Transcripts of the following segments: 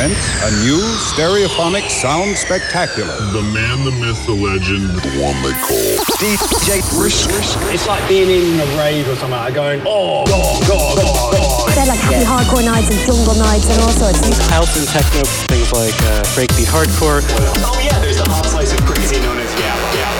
presents a new stereophonic sound spectacular. The man, the myth, the legend, the one they call DJ Brisk. It's like being in a rave or something, like going, oh, God, God, God, God. They're like happy hardcore nights and jungle nights and all sorts. House and techno, things like uh, breakbeat hardcore. Oh, yeah, there's a hot slice of crazy known as Gap, Gap,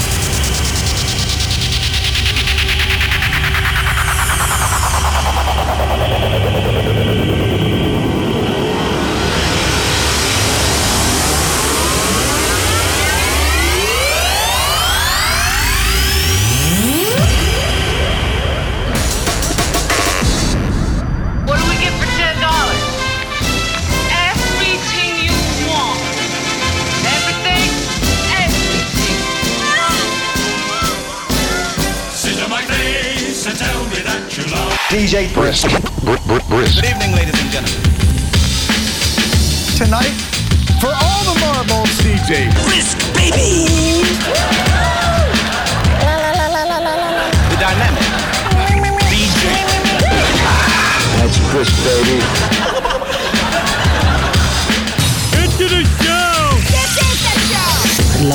You love. DJ Brisk. Good evening, ladies and gentlemen. Tonight, for all the marbles, DJ Brisk, baby! The dynamic DJ That's Brisk, baby.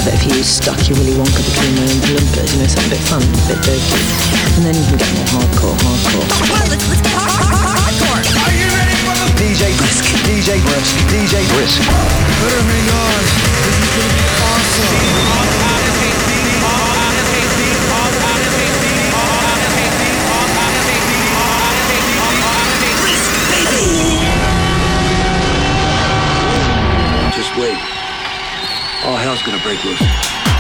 I'd love it if you stuck your Willy Wonka between my own blimpers, you know, something a bit fun, a bit dirty. And then you can get more hardcore, hardcore. DJ Brisk. DJ Brisk. DJ Brisk. Better hang on. This is gonna be awesome. Hell's gonna break loose.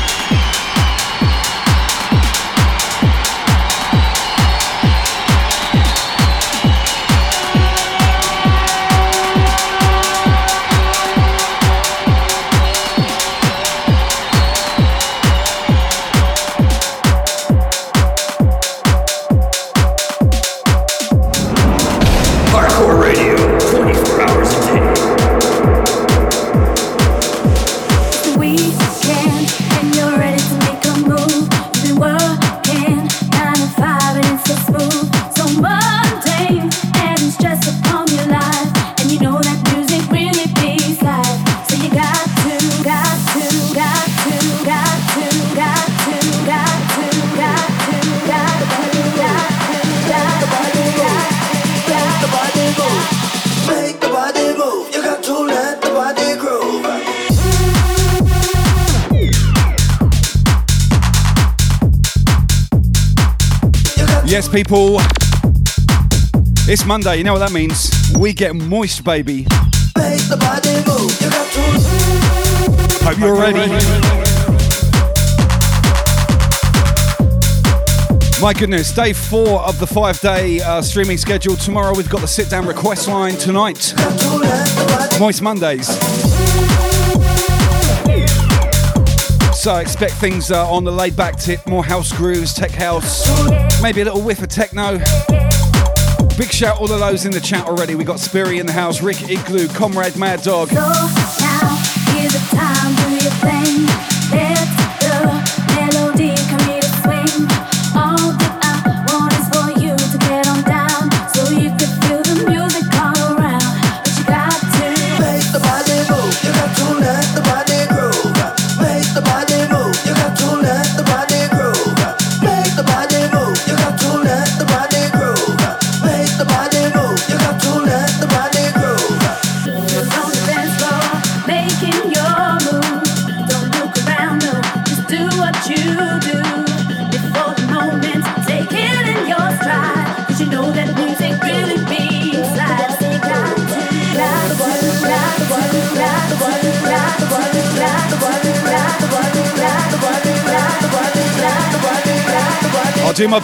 People. It's Monday. You know what that means? We get moist, baby. Hope you're ready. My goodness, day four of the five day uh, streaming schedule. Tomorrow we've got the sit down request line tonight. Moist Mondays. So expect things uh, on the laid back tip, more house grooves, tech house, maybe a little whiff of techno. Big shout all of those in the chat already. We got Spiri in the house, Rick Igloo, Comrade Mad Dog. So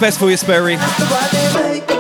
Best for you, Sperry.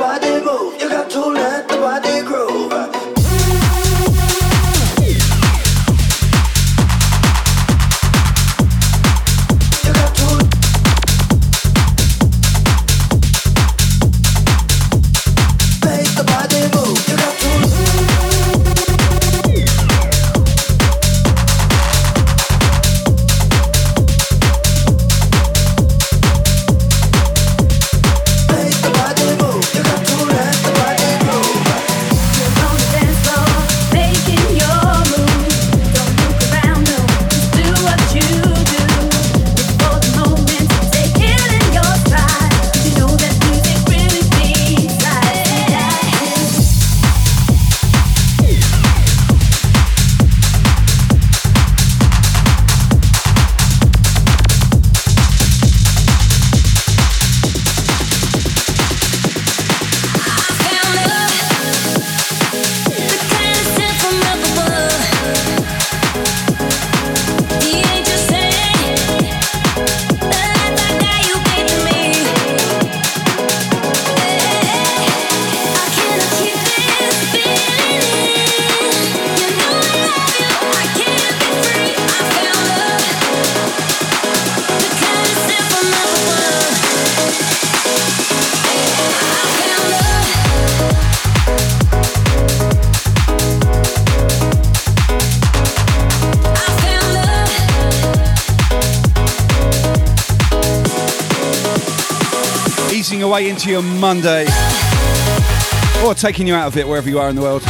Taking you out of it wherever you are in the world.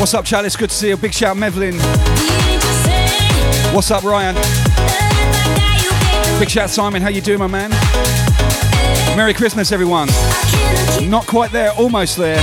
What's up, Chalice? Good to see you. Big shout, Mevlin. What's up, Ryan? Big shout, Simon. How you doing, my man? Merry Christmas, everyone. Not quite there, almost there.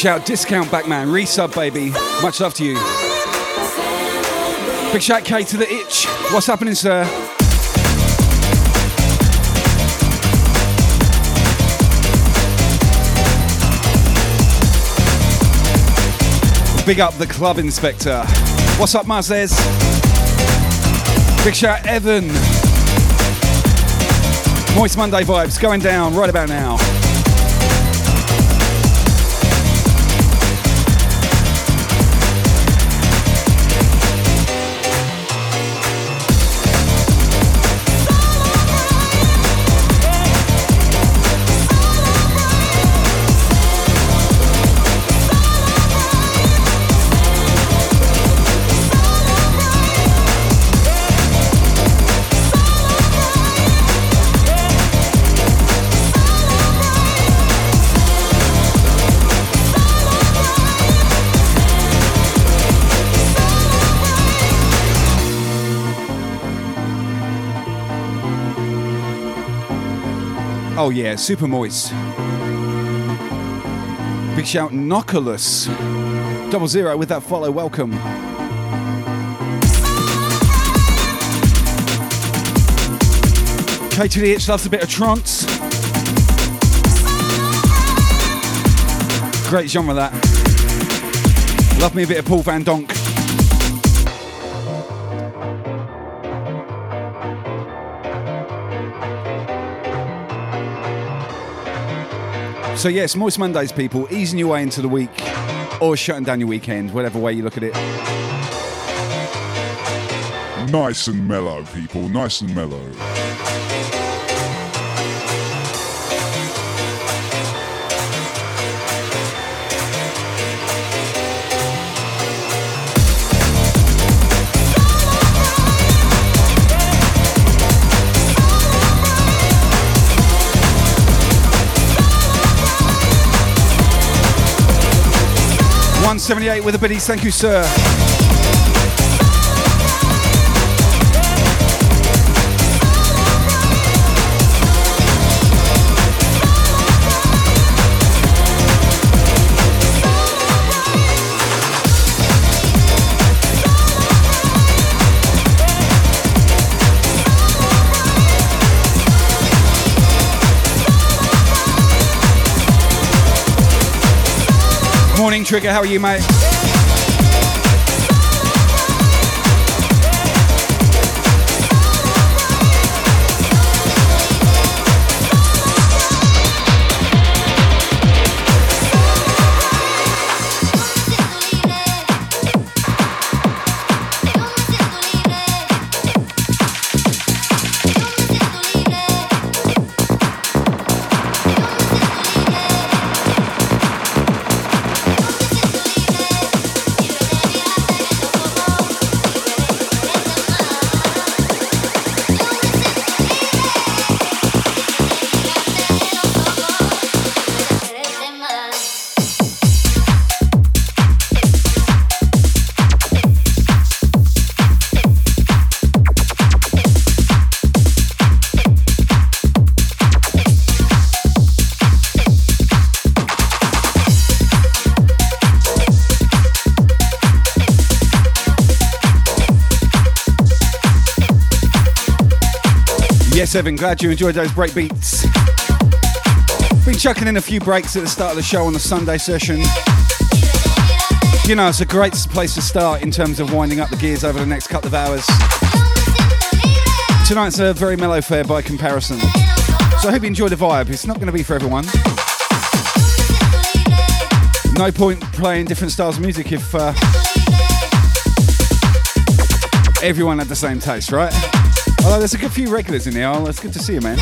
Shout, discount Backman, resub baby. Much love to you. Big shout K to the itch. What's happening, sir? Big up the club inspector. What's up, Mazes? Big shout Evan. Moist Monday vibes going down right about now. Oh yeah, super moist. Big shout Knockalus. Double zero with that follow, welcome. K to the itch loves a bit of trance. Great genre that. Love me a bit of Paul van Dyk. So yes, Moist Mondays, people, easing your way into the week or shutting down your weekend, whatever way you look at it. Nice and mellow, people. Nice and mellow. One seventy-eight with the biddies. Thank you, sir. Morning, Trigger. How are you, mate? Yes, Evan, glad you enjoyed those break beats. Been chucking in a few breaks at the start of the show on the Sunday session. You know, it's a great place to start in terms of winding up the gears over the next couple of hours. Tonight's a very mellow fare by comparison. So I hope you enjoy the vibe. It's not going to be for everyone. No point playing different styles of music if uh, everyone had the same taste, right? Although there's a good few regulars in there. Oh, it's good to see you, man.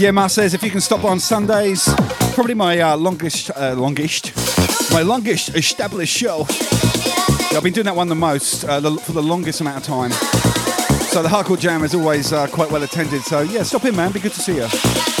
Yeah, Mar says if you can stop on Sundays, probably my uh, longest, uh, longest, my longest established show. Yeah, I've been doing that one the most uh, for the longest amount of time. So the hardcore jam is always uh, quite well attended. So yeah, stop in, man. Be good to see you.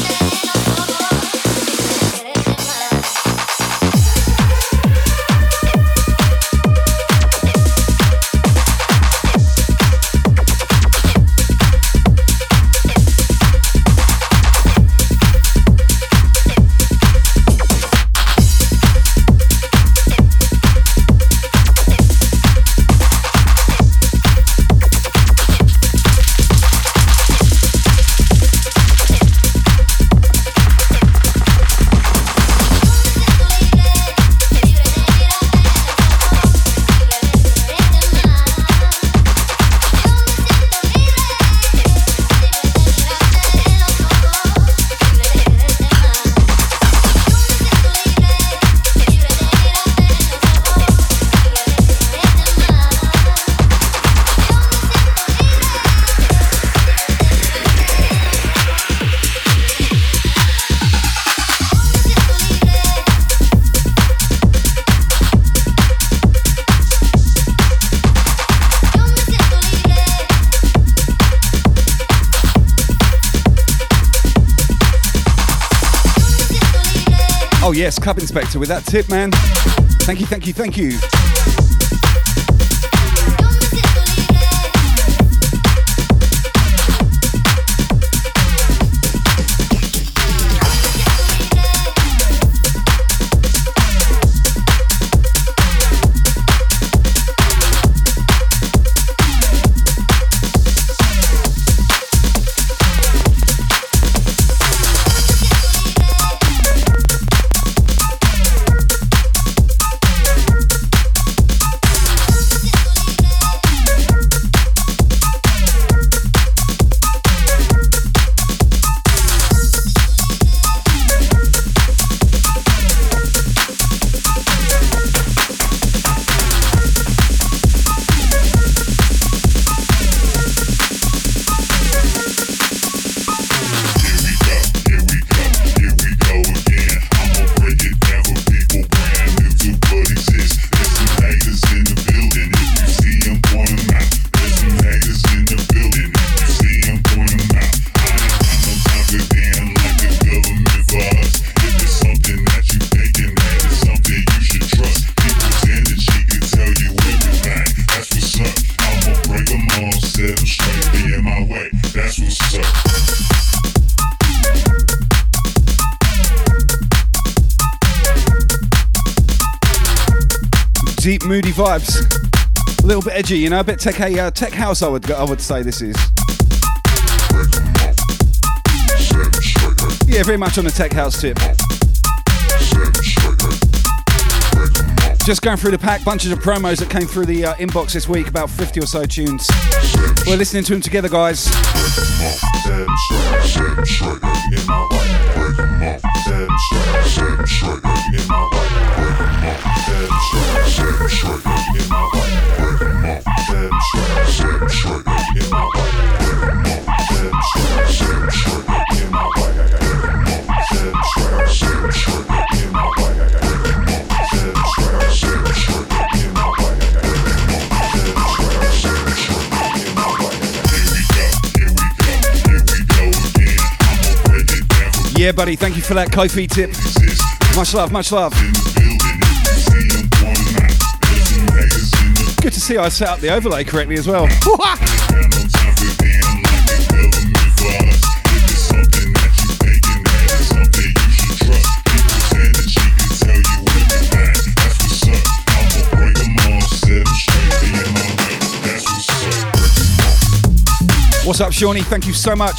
Yes, Inspector with that tip, man. Thank you, thank you, thank you. You know, a bit tech, uh, tech house. I would, I would say this is. Yeah, very much on the tech house tip. Just going through the pack, bunches of promos that came through the uh, inbox this week, about 50 or so tunes. We're listening to them together, guys. Yeah, buddy, thank you for that Ko-fi tip. Much love, much love. Good to see I set up the overlay correctly as well. What's up, Shawnee? Thank you so much.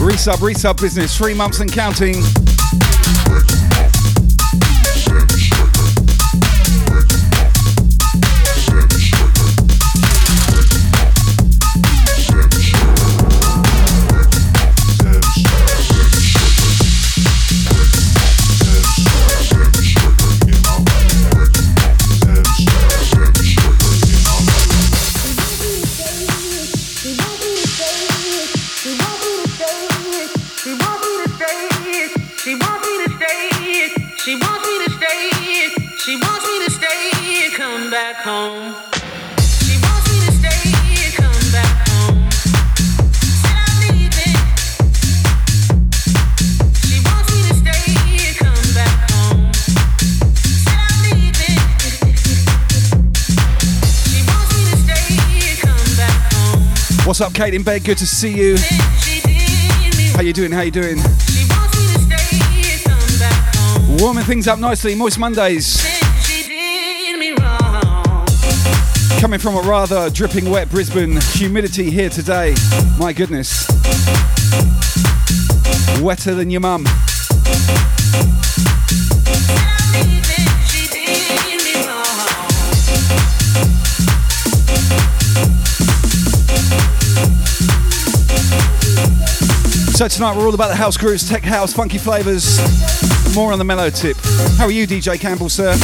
Resub, resub business, three months and counting. Kate in bed? Good to see you. How you doing? How you doing? Warming things up nicely. Moist Mondays. Coming from a rather dripping wet Brisbane, humidity here today. My goodness. Wetter than your mum. So tonight we're all about the house grooves, tech house, funky flavours, more on the mellow tip. How are you, DJ Campbell, sir?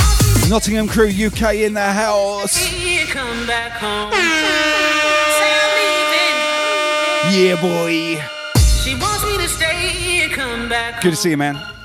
Nottingham Crew UK in the house. Yeah, boy. She wants me to stay and come back. Good to see you, man.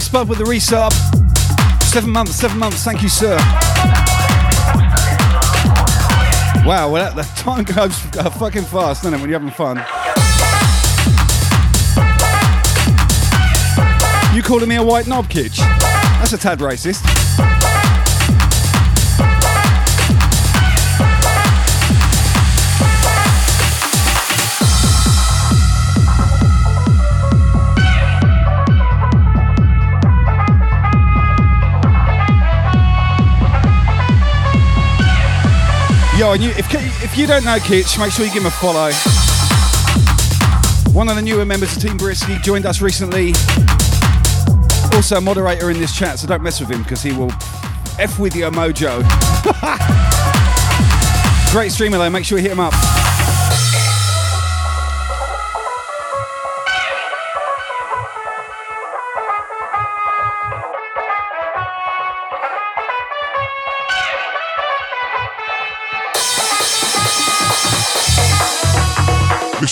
Spud with the resub. Seven months, seven months. Thank you, sir. Wow, well, the time goes fucking fast, doesn't it, when you're having fun? You calling me a white knob, Kitch? That's a tad racist. Yo, and you, if, if you don't know Kitch, make sure you give him a follow. One of the newer members of Team Brisky joined us recently. Also a moderator in this chat, so don't mess with him because he will F with your mojo. Great streamer though, make sure you hit him up.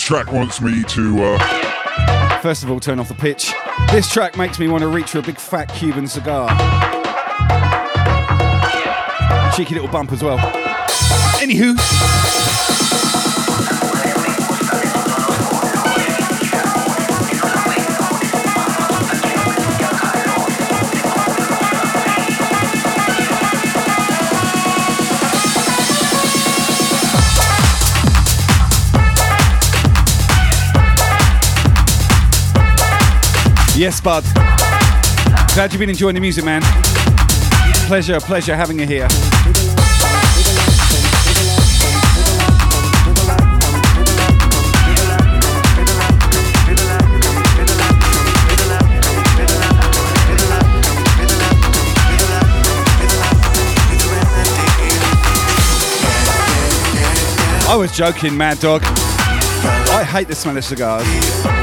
Track wants me to. Uh... First of all, turn off the pitch. This track makes me want to reach for a big fat Cuban cigar. Cheeky little bump as well. Anywho. Yes, bud. Glad you've been enjoying the music, man. Pleasure, pleasure having you here. I was joking, Mad Dog. I hate the smell of cigars.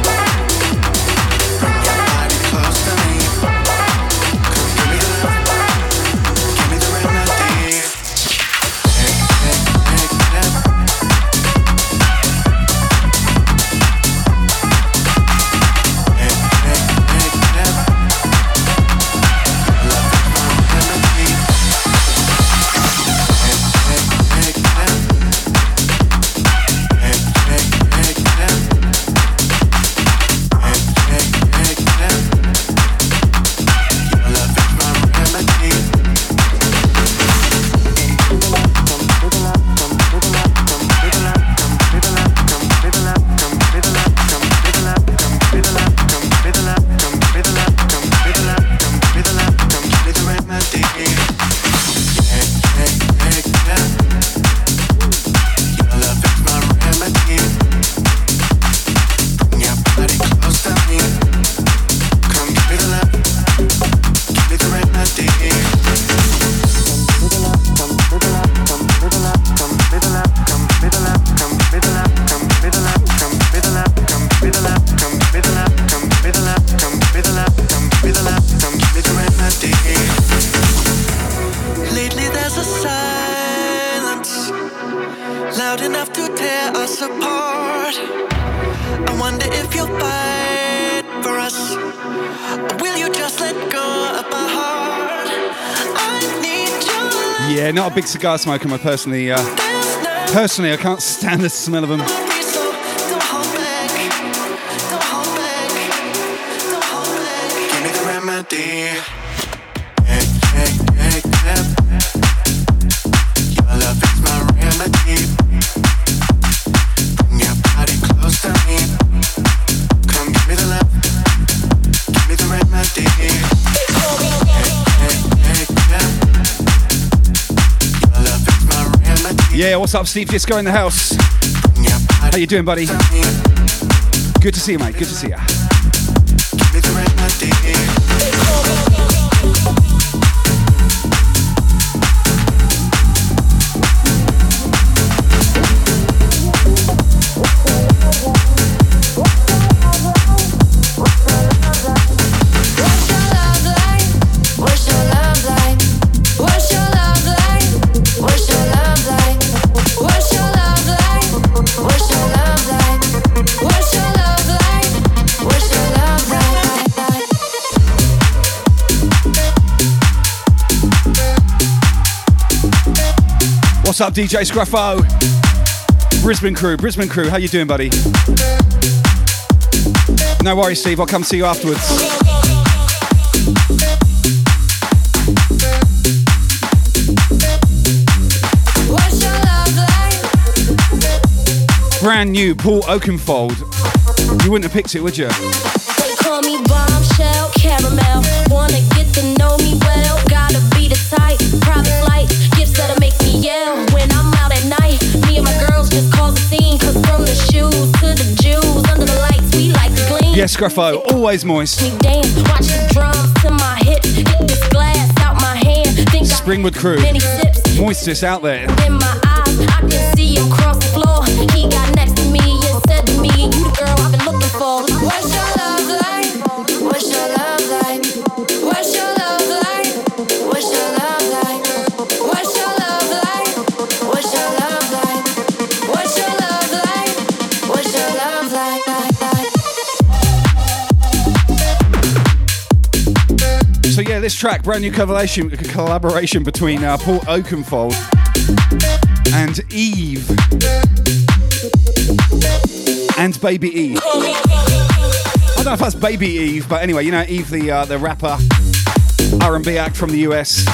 Big cigar smoker. I personally, uh, personally, I can't stand the smell of them. What's up, Steve Disco in the house? How you doing, buddy? Good to see you, mate. Good to see you. What's up, DJ Scruffo? Brisbane crew, Brisbane crew, how you doing, buddy? No worries, Steve. I'll come see you afterwards. What's your love like? Brand new Paul Oakenfold. You wouldn't have picked it, would you? escroffo, always moist. Springwood crew, moistest out there. Track, brand new collaboration, collaboration between uh, Paul Oakenfold and Eve and Baby Eve. I don't know if that's Baby Eve, but anyway, you know Eve, the uh, the rapper, R&B act from the US,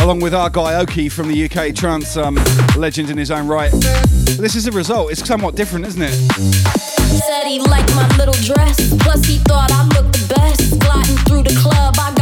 along with our guy Oki from the UK, trance um, legend in his own right. This is a result. It's somewhat different, isn't it? Said he liked my little dress. Plus, he thought I looked the best. Gliding through the club, I got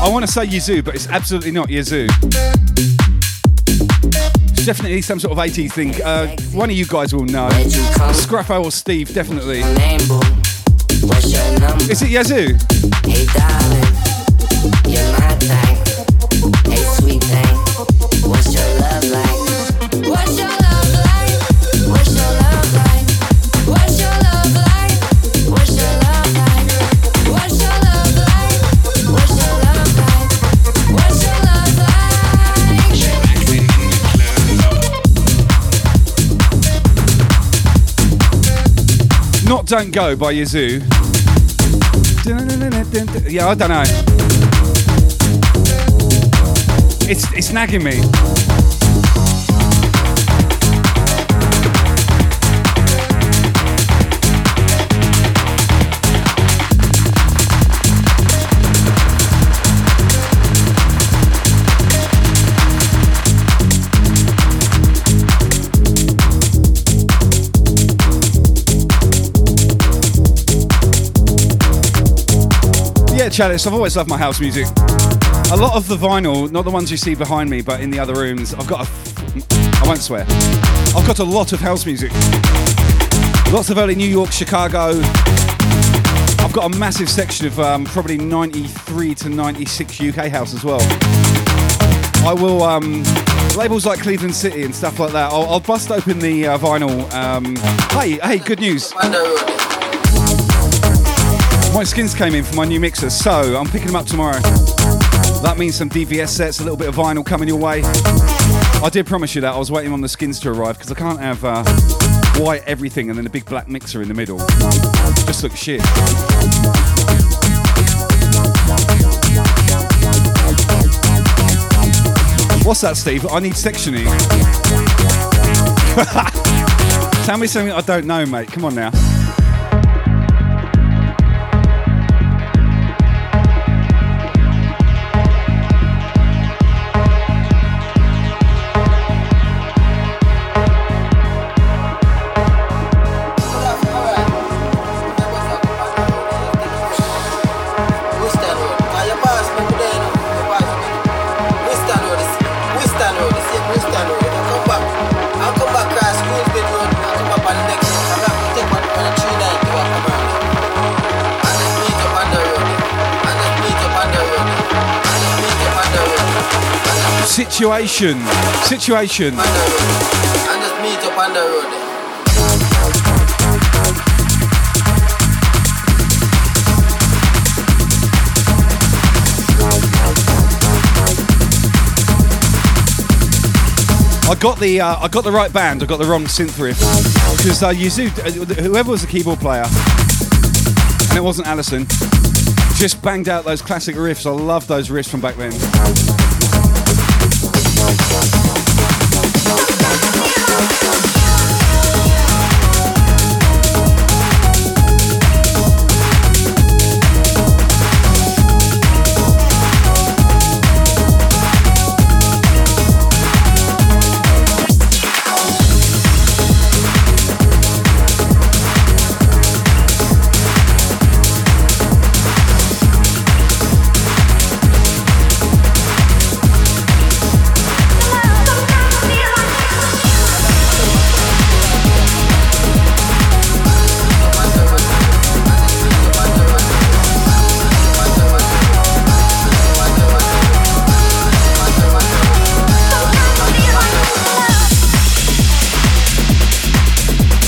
I want to say Yazoo, but it's absolutely not Yazoo. It's definitely some sort of 80s thing. Uh, one of you guys will know. Scruffo or Steve, definitely. Is it Yazoo? Hey Don't Go by Yazoo. Yeah, I don't know. It's, it's nagging me. Chalice, I've always loved my house music. A lot of the vinyl, not the ones you see behind me, but in the other rooms, I've got a. I won't swear. I've got a lot of house music. Lots of early New York, Chicago. I've got a massive section of um, probably 93 to 96 UK house as well. I will, um, labels like Cleveland City and stuff like that, I'll, I'll bust open the uh, vinyl. Um, hey, hey, good news. My skins came in for my new mixer, so I'm picking them up tomorrow. That means some DVS sets, a little bit of vinyl coming your way. I did promise you that. I was waiting on the skins to arrive because I can't have uh, white everything and then a big black mixer in the middle. Just looks shit. What's that, Steve? I need sectioning. Tell me something I don't know, mate. Come on now. Road. there. I got the uh, I got the right band. I got the wrong synth riff because uh, Yazoo, uh, whoever was the keyboard player, and it wasn't Allison, just banged out those classic riffs. I love those riffs from back then.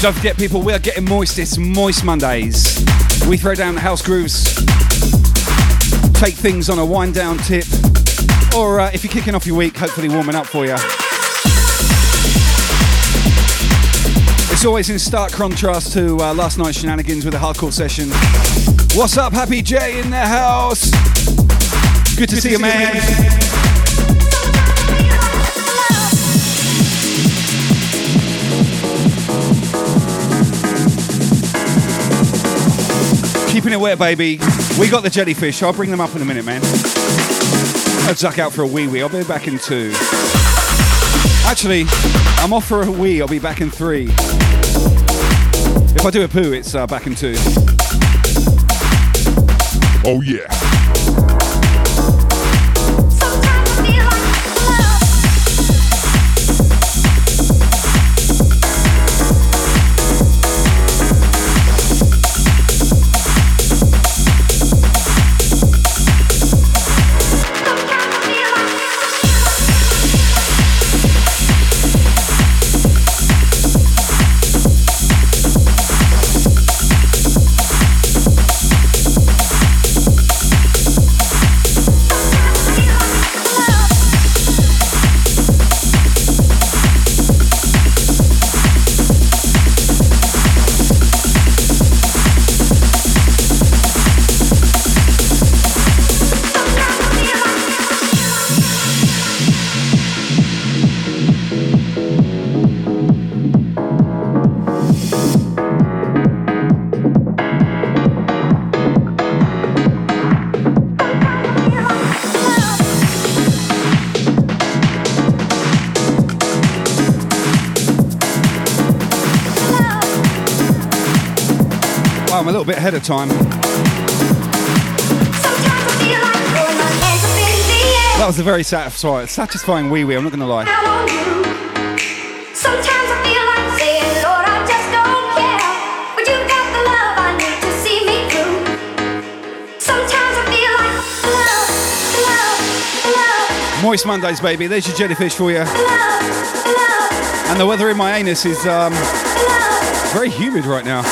Don't forget, people, we are getting moist. It's Moist Mondays. We throw down the house grooves, take things on a wind down tip, or uh, if you're kicking off your week, hopefully warming up for you. It's always in stark contrast to uh, last night's shenanigans with the hardcore session. What's up, Happy J in the house? Good to see you, man. Keeping it wet, baby. We got the jellyfish. I'll bring them up in a minute, man. I'll duck out for a wee wee. I'll be back in two. Actually, I'm off for a wee. I'll be back in three. If I do a poo, it's uh, back in two. Oh yeah. Ahead of time. That was a very satisfying, satisfying wee wee, I'm not going to lie. Sometimes I feel like saying, Lord, I just don't care. But you got the love I need to see me through. Sometimes I feel like love, love, love, Moist Mondays, baby. There's your jellyfish for you. And the weather in my anus is um, very humid right now.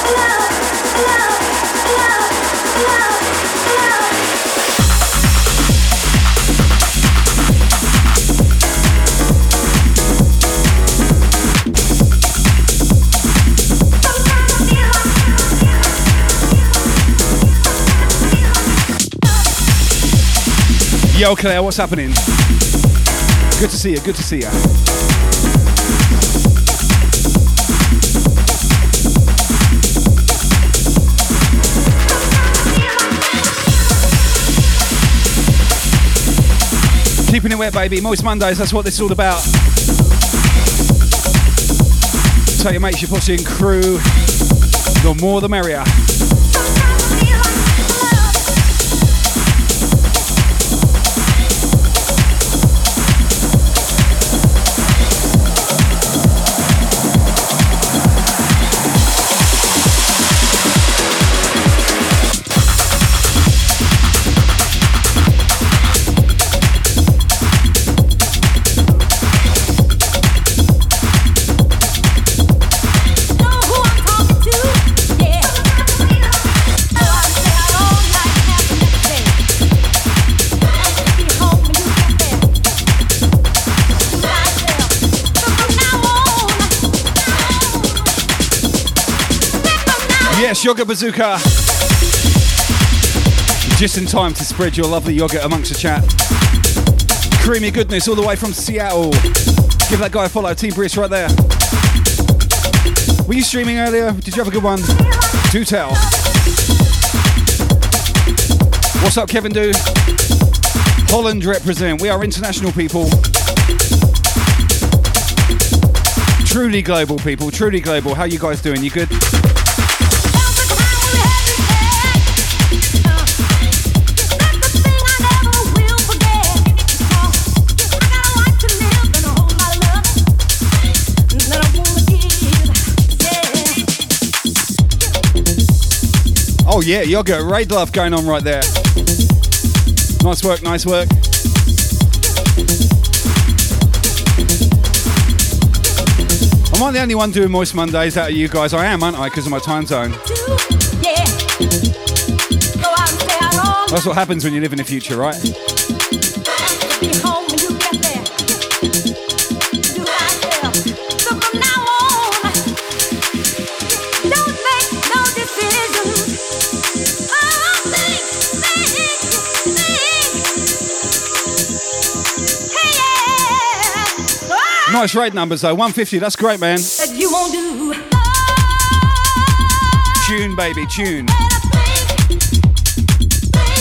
Yo, Claire, what's happening? Good to see you. Good to see you. Keeping it wet, baby. Moist Mondays, that's what this is all about. Tell your mates, your posse and crew. The more the merrier. Yes, Yoga Bazooka. Just in time to spread your lovely yogurt amongst the chat. Creamy goodness all the way from Seattle. Give that guy a follow. T Brice right there. Were you streaming earlier? Did you have a good one? Do tell. What's up, Kevin Do? Holland represent. We are international people. Truly global people. Truly global. How you guys doing? You good? Oh yeah, yogurt, raid love going on right there. Nice work, nice work. I'm I the only one doing Moist Mondays out of you guys? I am, aren't I? Because of my time zone. That's what happens when you live in the future, right? Nice raid numbers though, 150, that's great, man. That you won't do. Tune, baby, tune.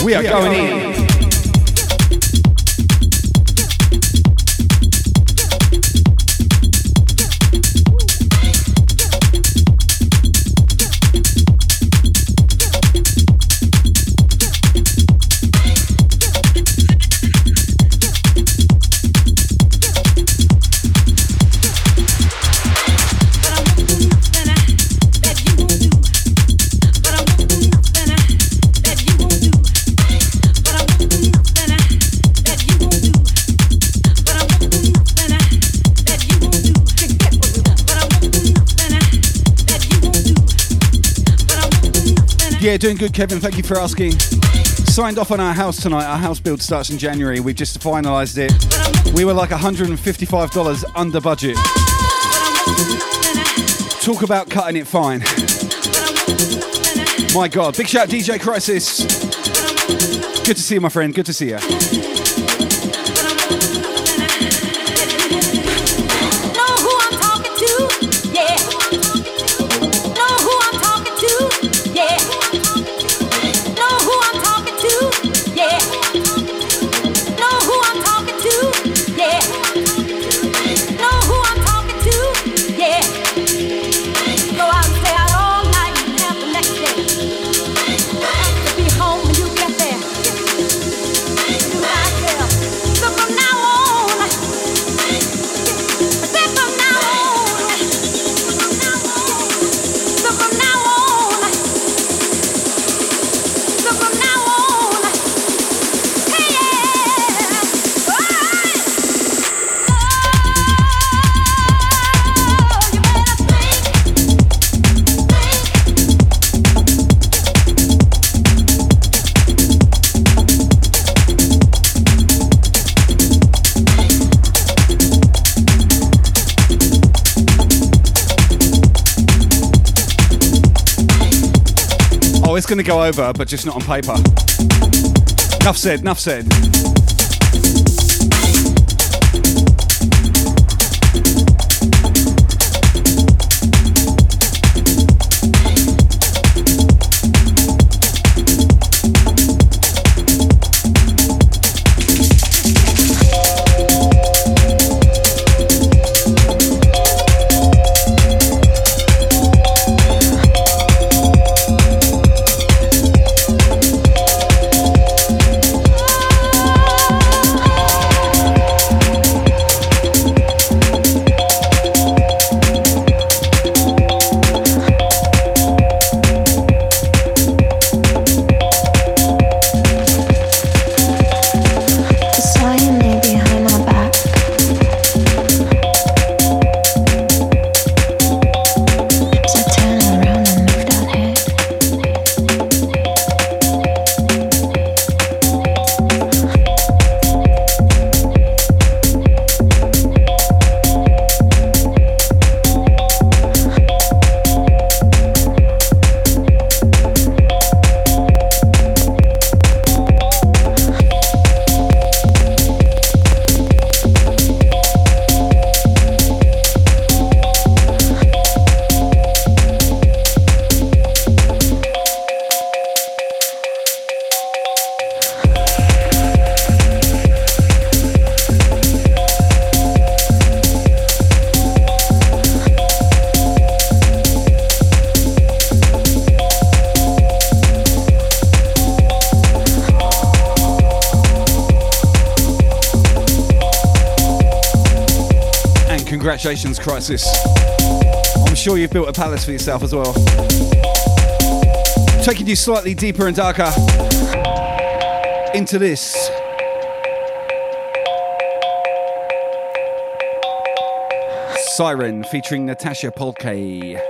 We are We are going going in. Yeah, doing good, Kevin. Thank you for asking. Signed off on our house tonight. Our house build starts in January. We've just finalised it. We were like $155 under budget. Talk about cutting it fine. My God. Big shout, DJ Crisis. Good to see you, my friend. Good to see you. Going to go over, but just not on paper. Enough said, enough said. Crisis. I'm sure you've built a palace for yourself as well. Taking you slightly deeper and darker into this. Siren featuring Natascha Polké.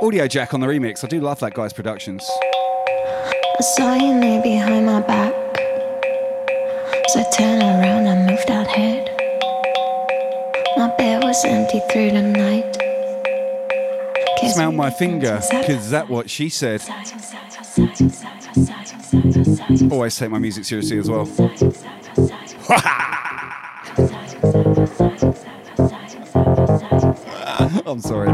Audio Jack on the remix. I do love that guy's productions. I saw you behind my back. So I turned around through the night. Smell my finger, because that what she said. Oh, Always take my music seriously as well. I'm sorry.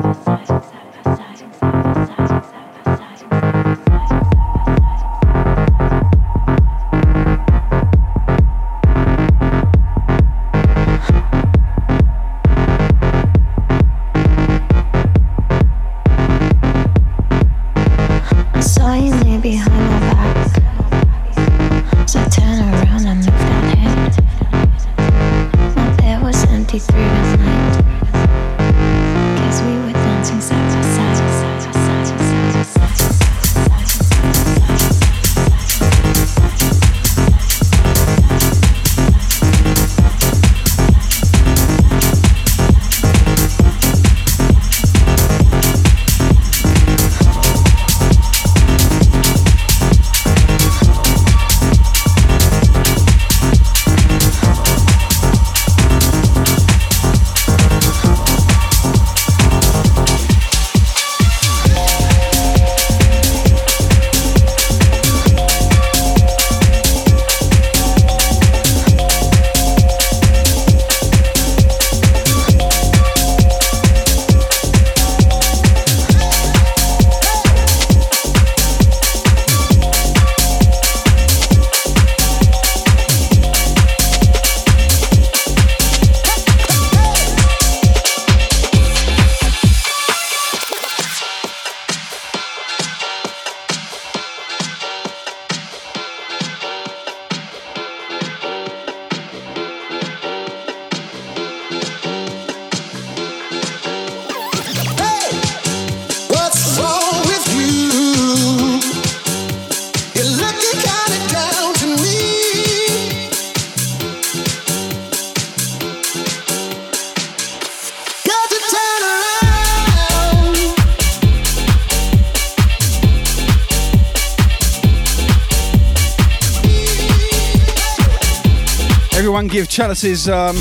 Give Chalice's um,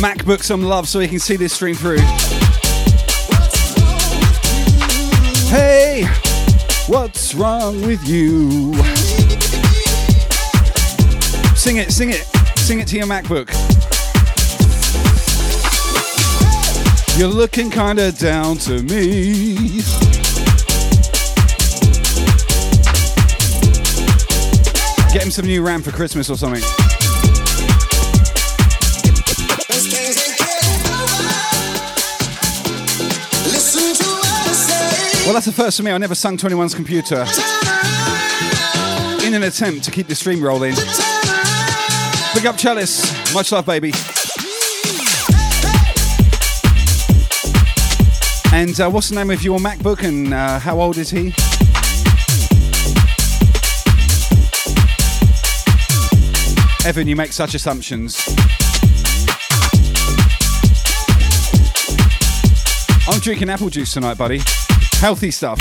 MacBook some love so he can see this stream through. Hey, what's wrong with you? Sing it, sing it, sing it to your MacBook. You're looking kinda down to me. Get him some new RAM for Christmas or something. Well, that's the first for me. I never sung 21's computer in an attempt to keep the stream rolling. Big up Chalice. Much love, baby. And uh, what's the name of your MacBook and uh, how old is he? Evan, you make such assumptions. I'm drinking apple juice tonight, buddy. Healthy stuff.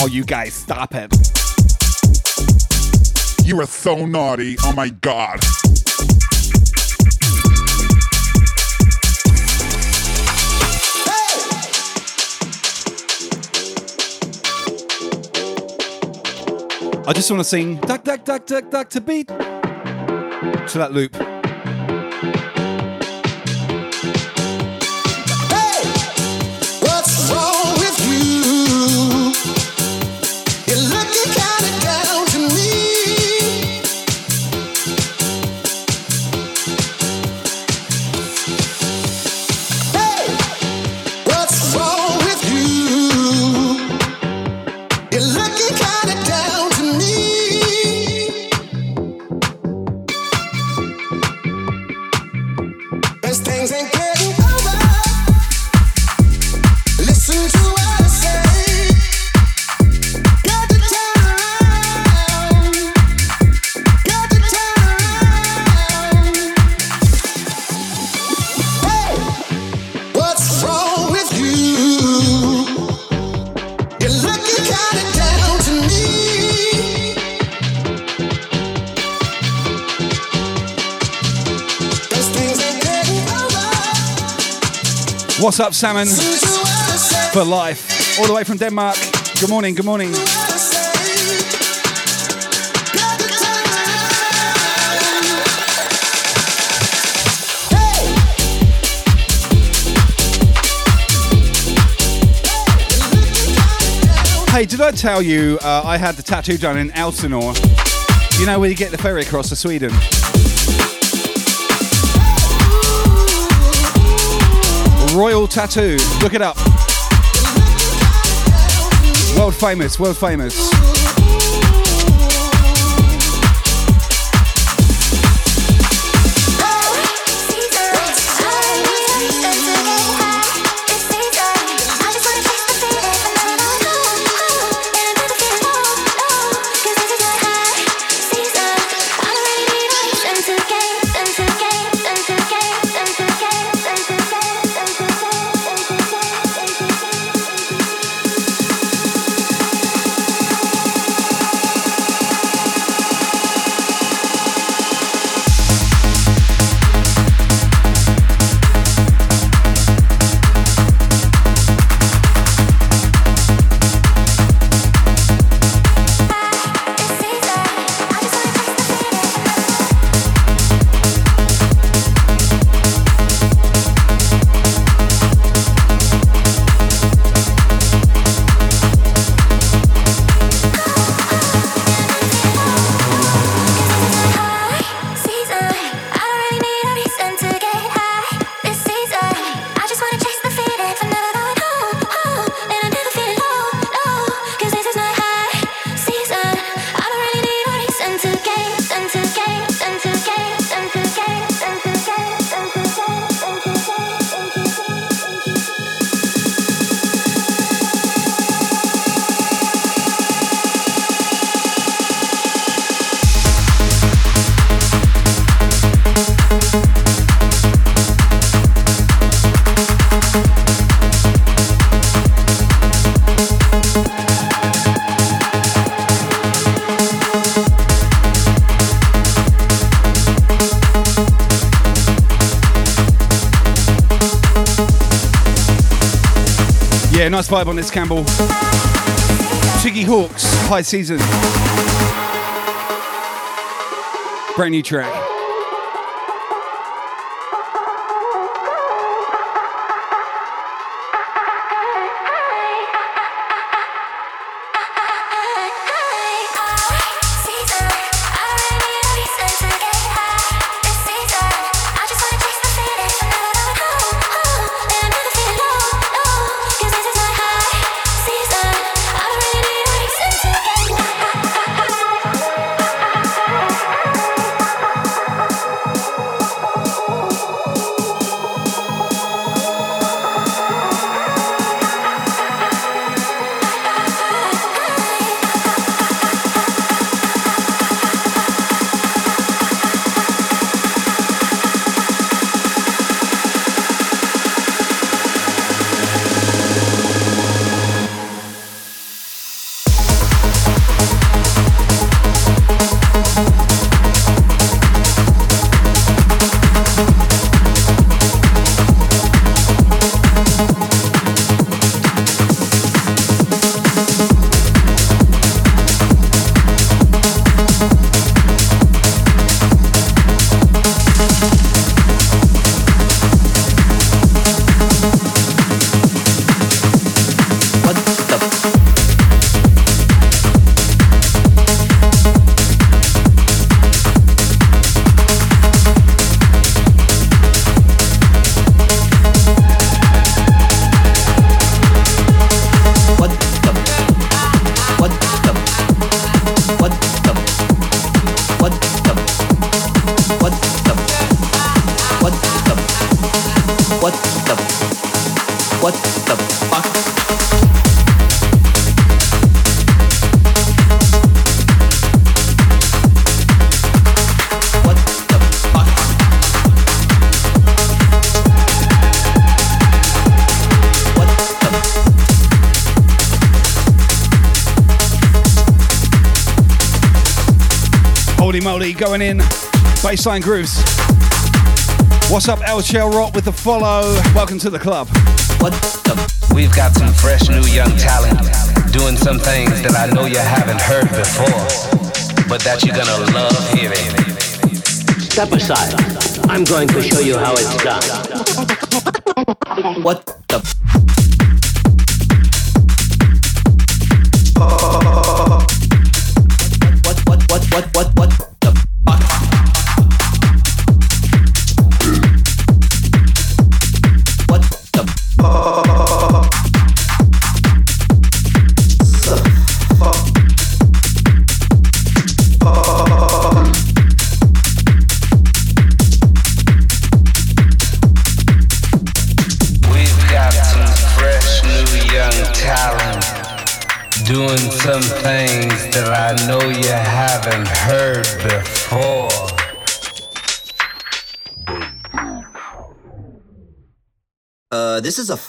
Oh, you guys, stop it. You are so naughty. Oh my god. I just want to sing duck, duck, duck, duck, duck to beat to that loop. Up, Salmon? For life. All the way from Denmark. Good morning, good morning. Hey, did I tell you uh, I had the tattoo done in Elsinore? You know where you get the ferry across to Sweden? Royal Tattoo. Look it up. World famous, world famous. Nice vibe on this, Campbell. Tiggi Hawke, high season. Brand new track. Baseline grooves. What's up, El Shell Rock with the follow? Welcome to the club. What the? We've got some fresh new young talent doing some things that I know you haven't heard before, but that you're gonna love hearing. Step aside. I'm going to show you how it's done.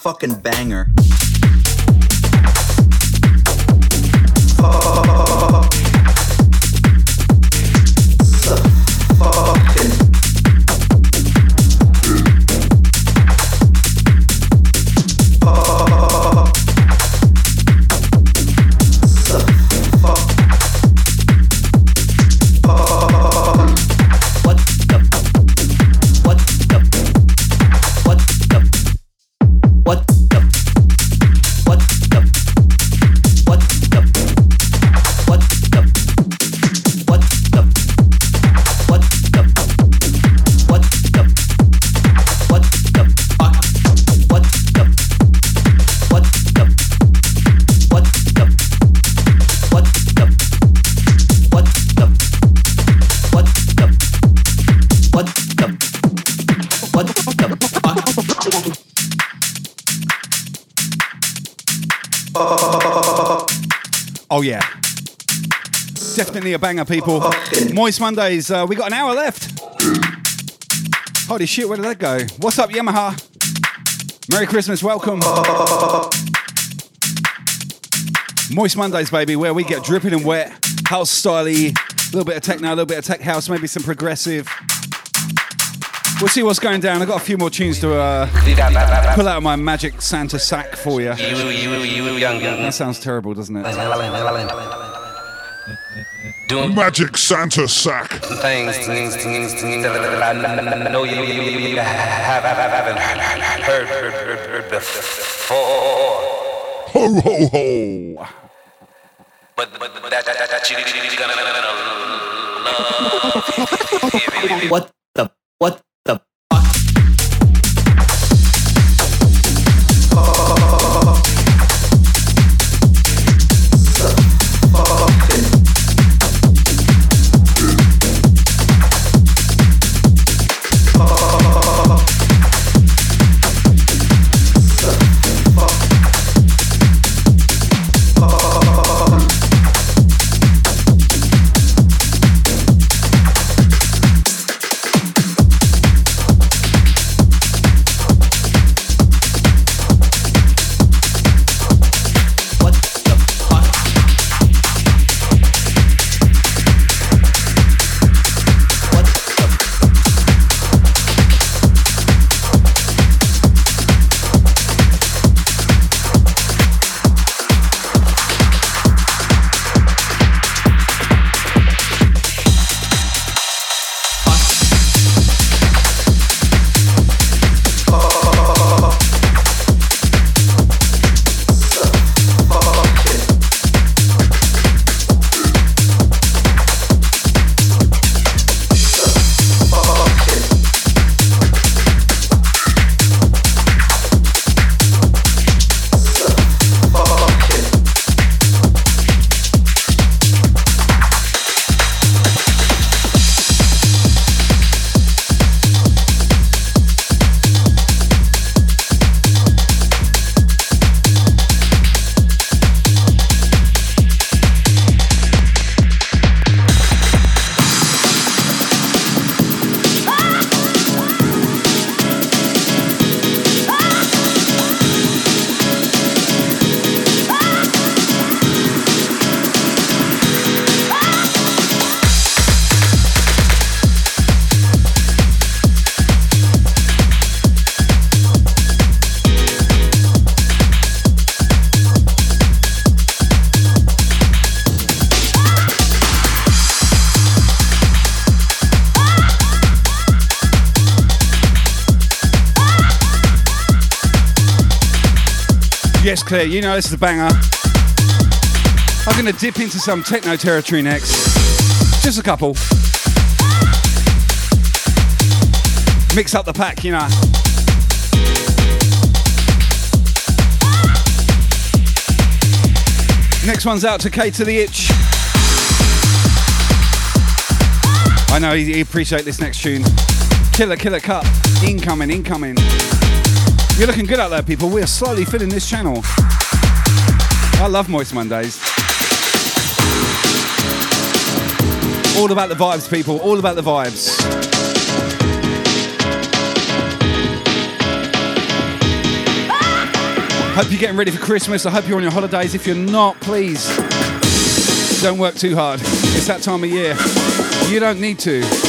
Fucking Oh yeah. Definitely a banger, people. Moist Mondays. Uh, we got an hour left. Holy shit, where did that go? What's up, Yamaha? Merry Christmas, welcome. Moist Mondays, baby, where we get dripping and wet, house styley, a little bit of techno, a little bit of tech house, maybe some progressive. We'll see what's going down. I've got a few more tunes to uh, pull out of my magic Santa sack for you. That sounds terrible, doesn't it? Doing Magic Santa sack. things, things, things, things I know you, you, you, you have, have, haven't heard, heard, heard, heard before. Ho ho ho. But, but, but that, that, that, gonna love. What the? What Claire, you know this is a banger. I'm gonna dip into some techno territory next. Just a couple. Mix up the pack, you know. Next one's out to K to the Itch. I know he, he appreciate this next tune. Killer, killer cut. Incoming, incoming. You're looking good out there, people. We're slowly filling this channel. I love Moist Mondays. All about the vibes, people. All about the vibes. Hope you're getting ready for Christmas. I hope you're on your holidays. If you're not, please don't work too hard. It's that time of year. You don't need to.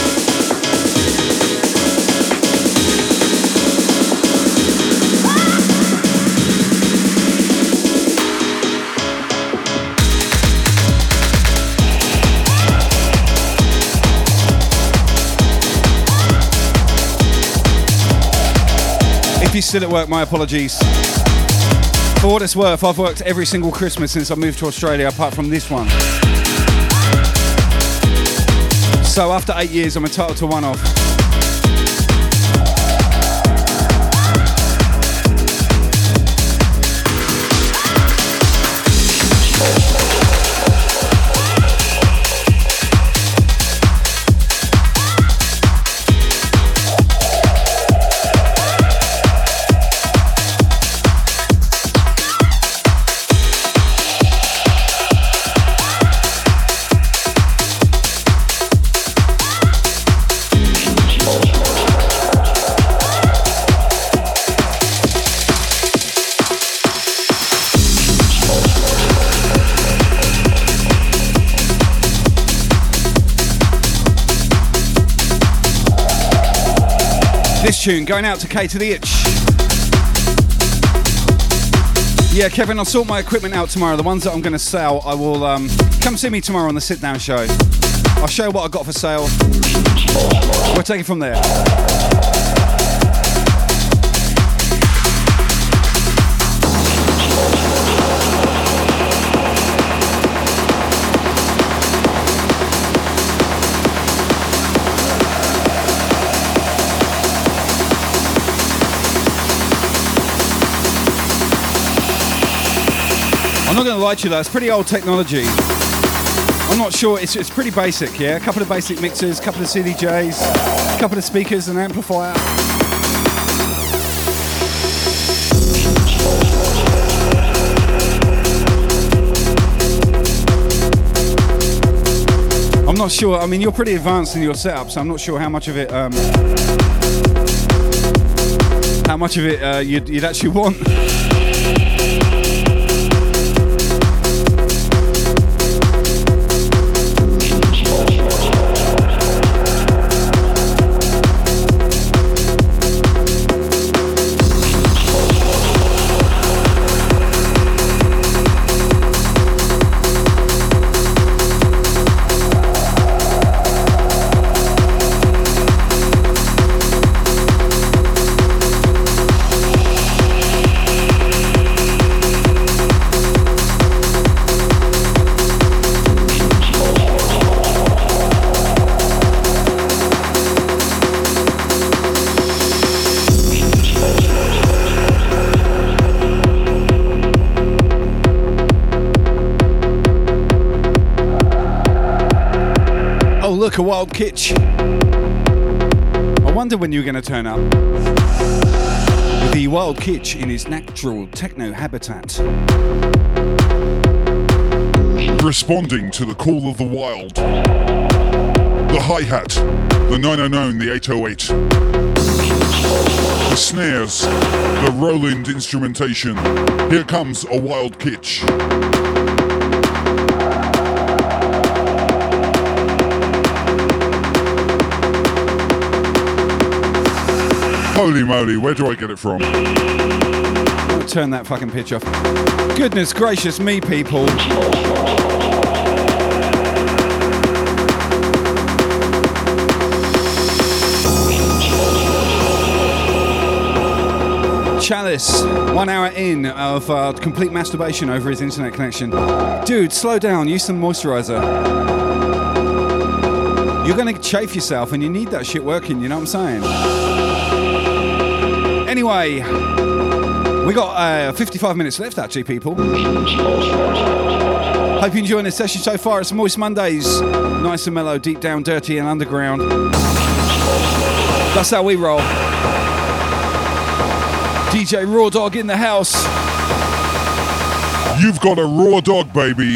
Still at work, my apologies. For what it's worth, I've worked every single Christmas since I moved to Australia, apart from this one. So after eight years, I'm entitled to one off. Tune going out to K to the Itch. Yeah, Kevin, I'll sort my equipment out tomorrow. The ones that I'm going to sell, I will um, come see me tomorrow on the sit down show. I'll show what I got for sale. We'll take it from there. I'm not going to lie to you though, it's pretty old technology. I'm not sure, it's, it's pretty basic, yeah? A couple of basic mixers, a couple of CDJs, a couple of speakers, an amplifier. I'm not sure, I mean, you're pretty advanced in your setup, so I'm not sure how much of it, um, how much of it uh, you'd, you'd actually want. A wild kitch. I wonder when you're going to turn up. The wild kitch in his natural techno habitat. Responding to the call of the wild. The hi hat, the 909, the 808. The snares, the Roland instrumentation. Here comes a wild kitch. Holy moly, where do I get it from? Turn that fucking pitch off. Goodness gracious me, people. Chalice, one hour in of uh, complete masturbation over his internet connection. Dude, slow down, use some moisturizer. You're gonna chafe yourself and you need that shit working, you know what I'm saying? Anyway, we got uh, 55 minutes left actually, people. Hope you're enjoying this session so far. It's Moist Mondays. Nice and mellow, deep down, dirty and underground. That's how we roll. DJ Raw Dog in the house. You've got a raw dog, baby.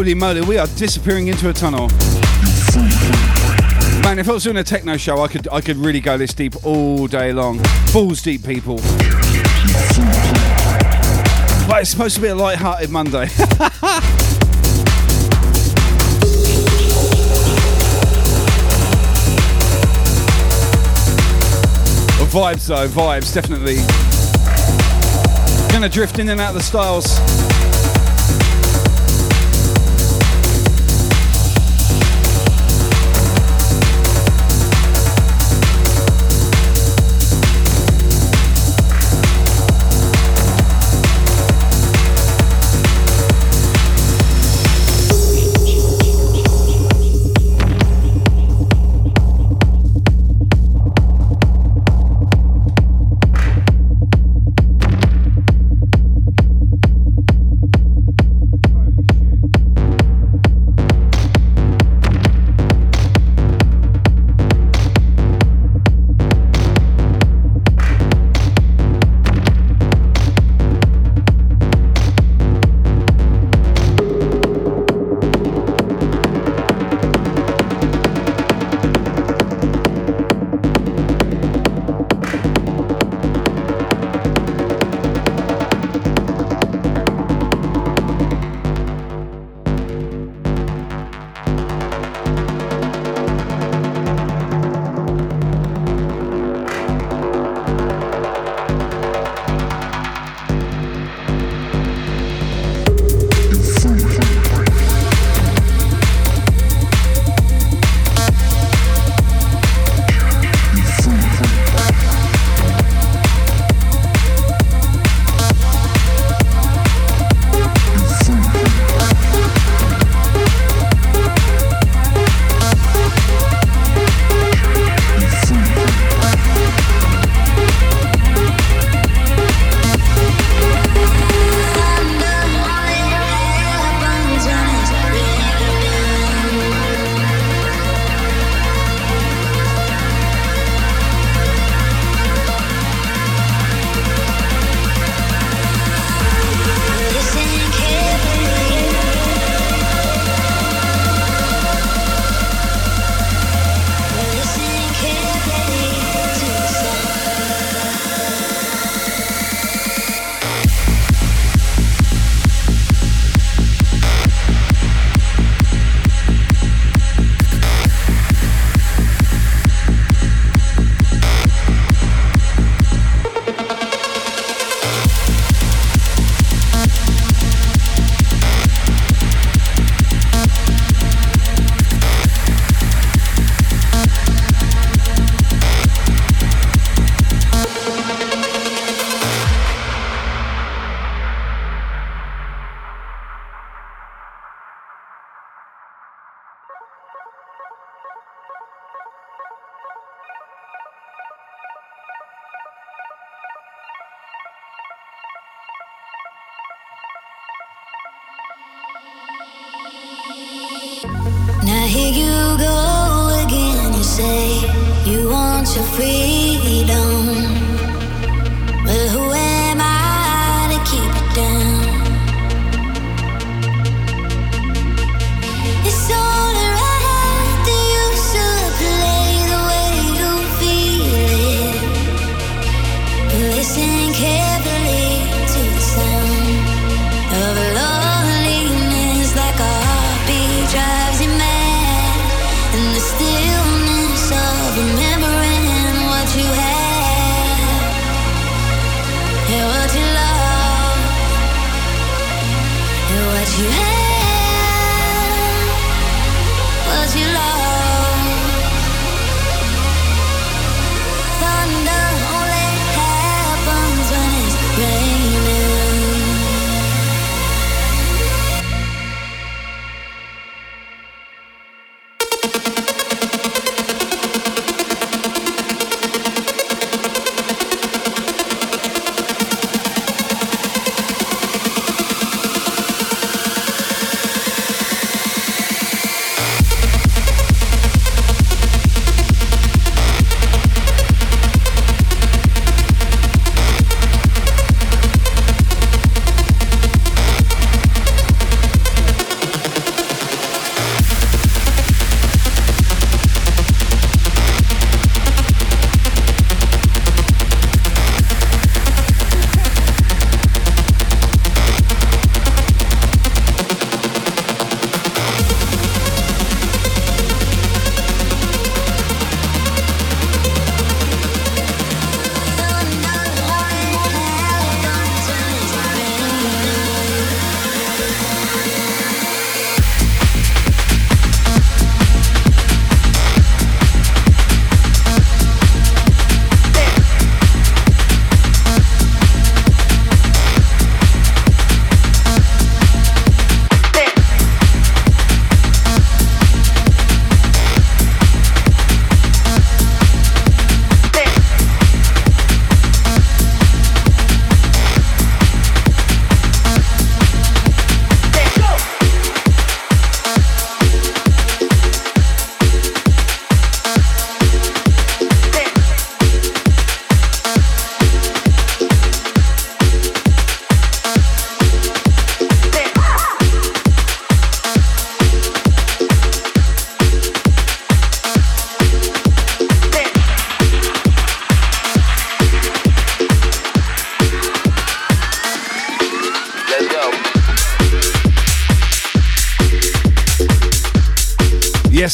Holy moly, we are disappearing into a tunnel. Man, if I was doing a techno show, I could I could really go this deep all day long. Balls deep, people. But it's supposed to be a light-hearted Monday. vibes though, vibes, definitely. Gonna drift in and out of the styles.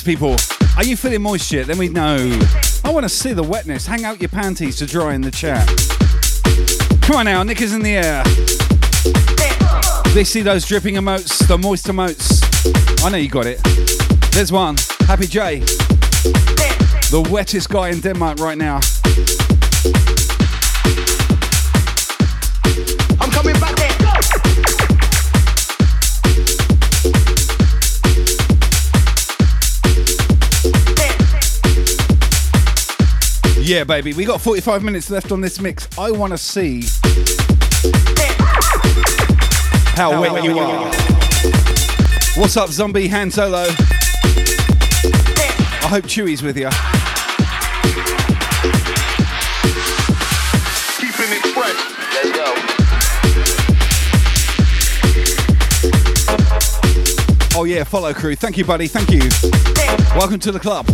People. Are you feeling moist yet? Then we know. I want to see the wetness. Hang out your panties to dry in the chat. Come on now, knickers in the air. They see those dripping emotes, the moist emotes. I know you got it. There's one. Happy J. The wettest guy in Denmark right now. Yeah, baby. We got 45 minutes left on this mix. I want to see how wet you are. What's up, zombie Han Solo? I hope Chewie's with you. Keeping it fresh. Let's go. Oh yeah, follow crew. Thank you, buddy. Thank you. Welcome to the club.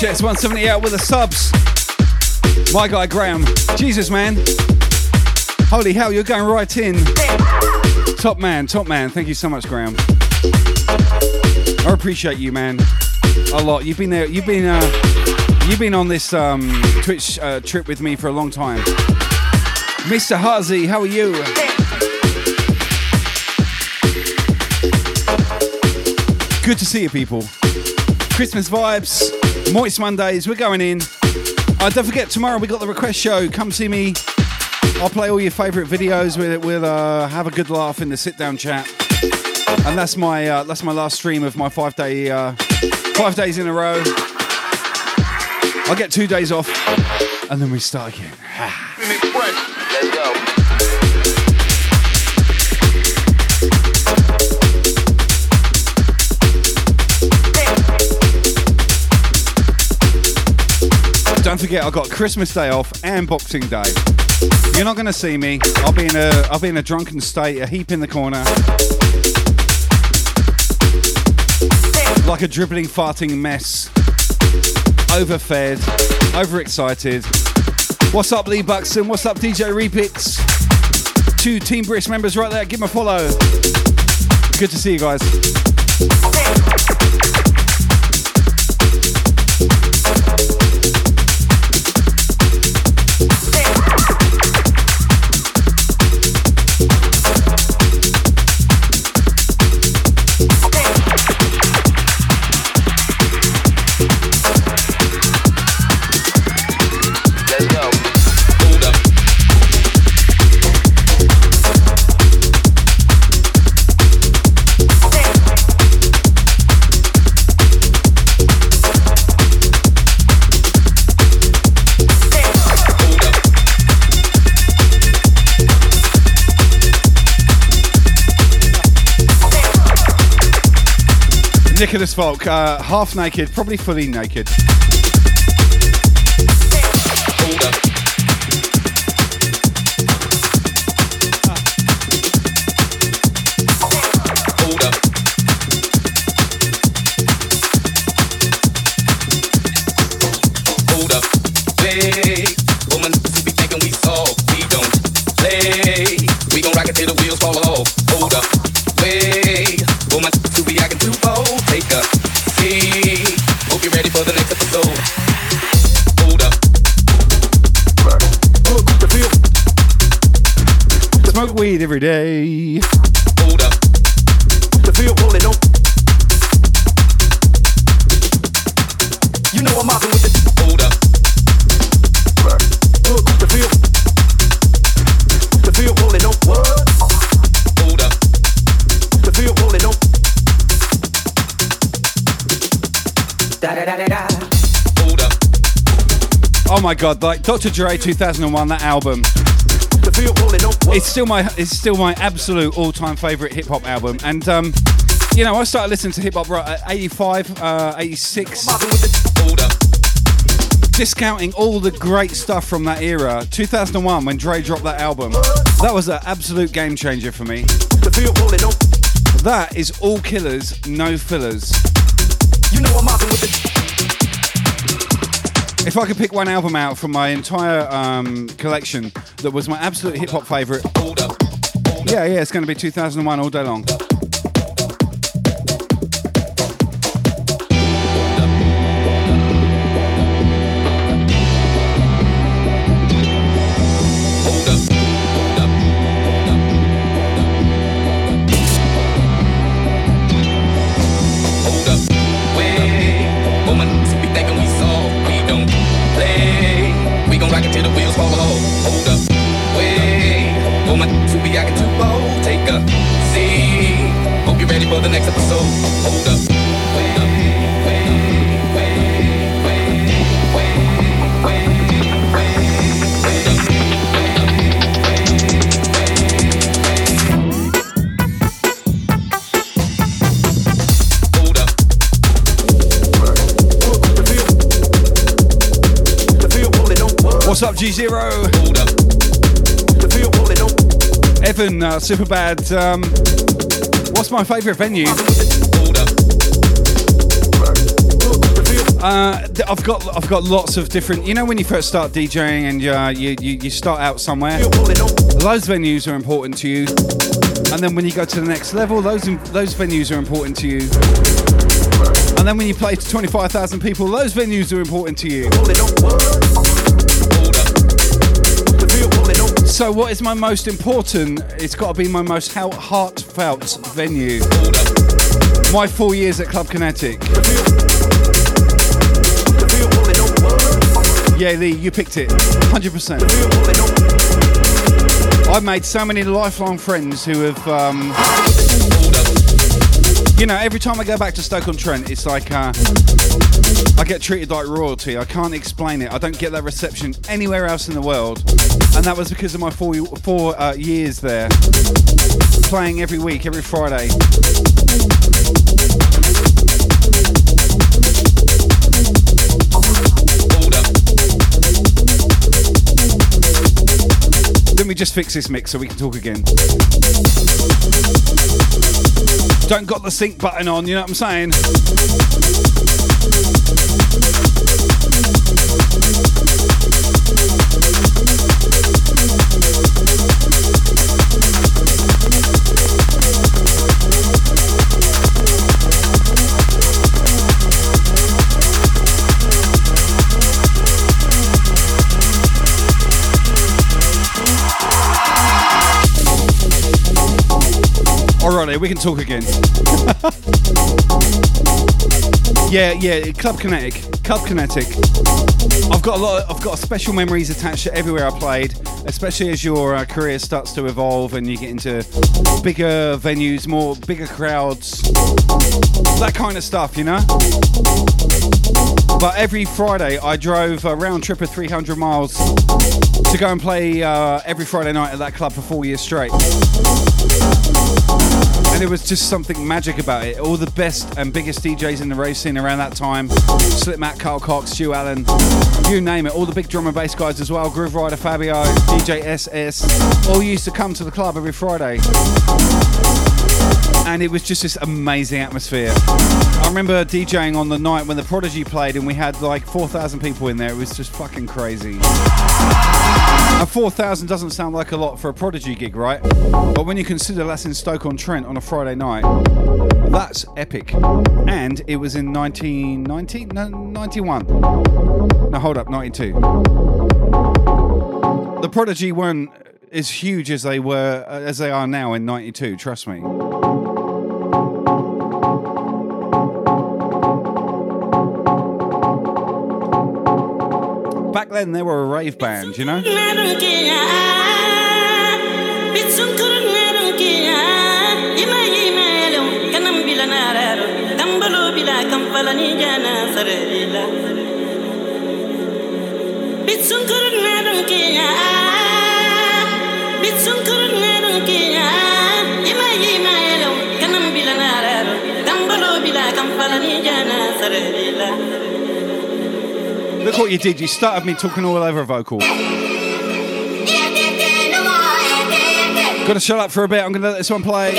Yes, 170 out with the subs. My guy Graham. Jesus, man. Holy hell, you're going right in. Top man, top man. Thank you so much, Graham. I appreciate you, man. A lot. You've been there. You've been. Uh, You've been on this um, Twitch uh, trip with me for a long time. Mr. Hazy, how are you? Good to see you, people. Christmas vibes, moist Mondays, we're going in. Uh, don't forget, tomorrow we got the request show. Come see me. I'll play all your favourite videos. We'll, we'll uh, have a good laugh in the sit down chat. And that's my uh, that's my last stream of my five day uh, five days in a row. I'll get two days off, and then we start again. Don't forget, I've got Christmas Day off and Boxing Day. You're not going to see me. I'll be in a I'll be in a drunken state, a heap in the corner, like a dribbling, farting mess. Overfed, overexcited. What's up, Lee Buxton? What's up, DJ Repix? Two Team Brisk members right there. Give them a follow. Good to see you guys. Nicholas Falk, uh, half naked, probably fully naked. Every day. Hold up. The feel on. You know I'm with the hold up. The feel. The feel pulling on. What? Hold up. The feel pulling on. Da da da da da. Hold up. Oh my god, like Dr. Dre 2001, that album. It's still my it's still my absolute all-time favorite hip hop album. And um, you know, I started listening to hip hop right at 85, uh, 86. Discounting all the great stuff from that era. 2001 when Dre dropped that album. That was an absolute game changer for me. The feel pulling on. That is all killers, no fillers. You know If I could pick one album out from my entire um, collection that was my absolute hip hop favorite, yeah, yeah, it's going to be 2001 all day long. Episode. Hold up, up, up. What's up, G0? Evan, uh, super bad. Um, what's my favourite venue? Uh, I've got I've got lots of different. You know when you first start DJing and uh, you, you you start out somewhere, those venues are important to you, and then when you go to the next level, those those venues are important to you, and then when you play to 25,000 people, those venues are important to you. So, what is my most important? It's got to be my most heartfelt venue. My four years at Club Kinetic. Yeah, Lee, you picked it. 100%. I've made so many lifelong friends who have. Um, you know, every time I go back to Stoke on Trent, it's like uh, I get treated like royalty. I can't explain it. I don't get that reception anywhere else in the world, and that was because of my four four uh, years there, playing every week, every Friday. Let me just fix this mix so we can talk again. Don't got the sync button on, you know what I'm saying? Alrighty, we can talk again. yeah, yeah, Club Kinetic. Club Kinetic. I've got a lot. Of, I've got special memories attached to everywhere I played, especially as your uh, career starts to evolve and you get into bigger venues, more bigger crowds, that kind of stuff, you know. But every Friday, I drove a round trip of 300 miles to go and play uh, every Friday night at that club for four years straight. And it was just something magic about it. All the best and biggest DJs in the rave scene around that time Slip Carl Cox, Stu Allan, you name it. All the big drum and bass guys as well Grooverider, Fabio, DJ SS, all used to come to the club every Friday. And it was just this amazing atmosphere. I remember DJing on the night when the Prodigy played and we had like 4,000 people in there. It was just fucking crazy. And 4,000 doesn't sound like a lot for a Prodigy gig, right? But when you consider that's in Stoke on a Friday night, that's epic. And it was in 1990? No, 91. No, hold up, 92. The Prodigy weren't as huge as they were, uh, as they are now in 92, trust me. Back then, they were a rave band, you know? Look what you did. You started me talking all over a vocal. Gotta shut up for a bit. I'm gonna let this one play.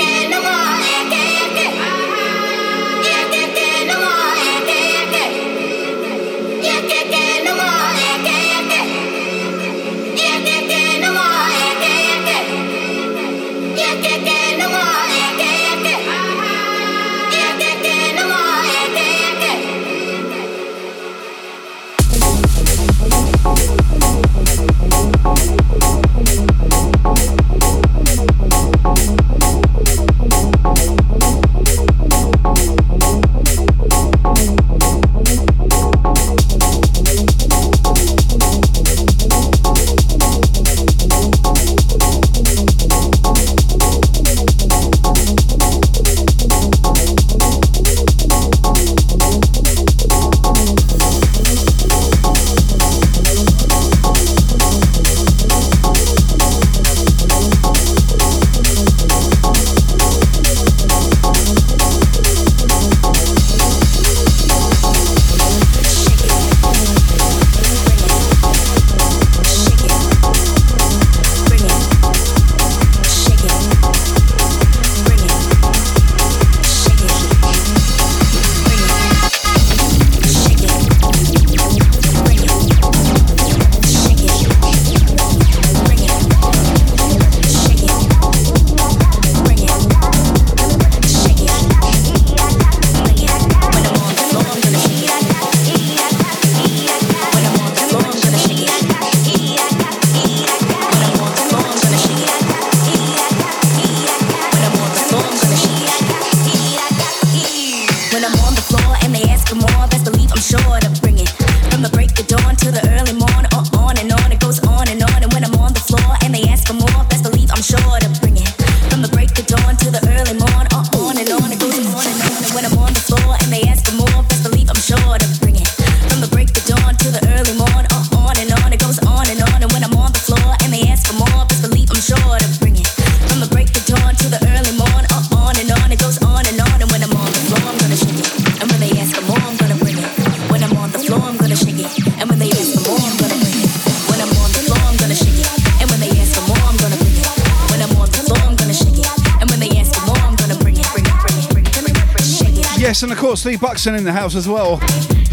Buxton in the house as well.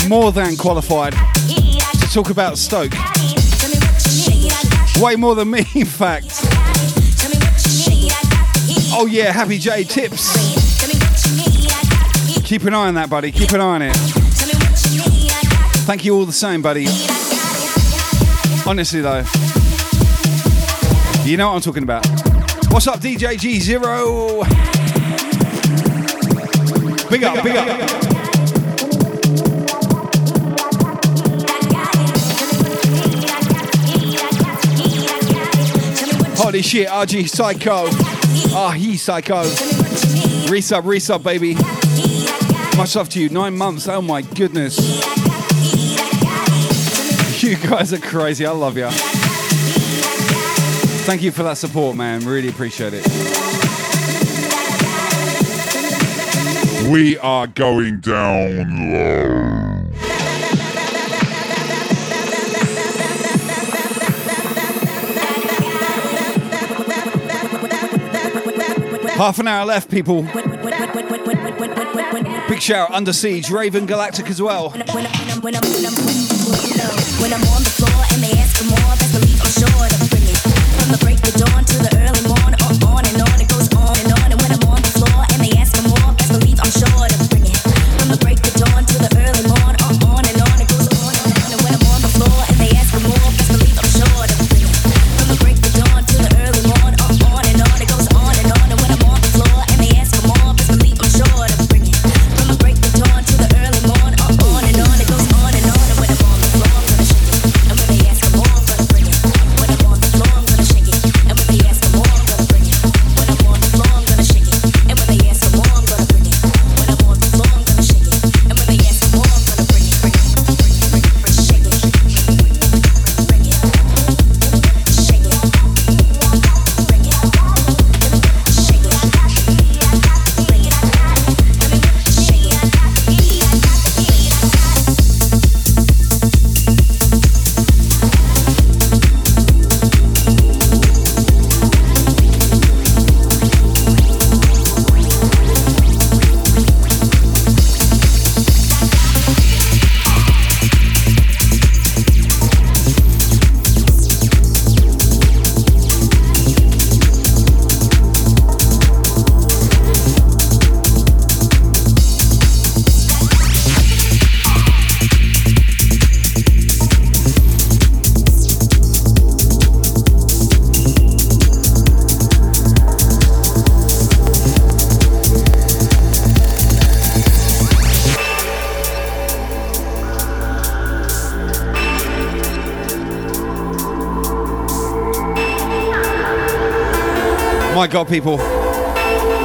More than qualified to talk about Stoke. Way more than me, in fact. Oh, yeah, Happy J tips. Keep an eye on that, buddy. Keep an eye on it. Thank you all the same, buddy. Honestly, though. You know what I'm talking about. What's up, DJ G0? Big up, big up. Holy shit, RG Psycho. Ah, he Psycho. Resub, resub, baby. Much love to you. Nine months. Oh my goodness. You guys are crazy. I love you. Thank you for that support, man. Really appreciate it. We are going down low. Half an hour left, people. Big shout, Under Siege, Raven Galactic as well. When I'm, on the floor and they ask for more, sure bring it. From the break of dawn people.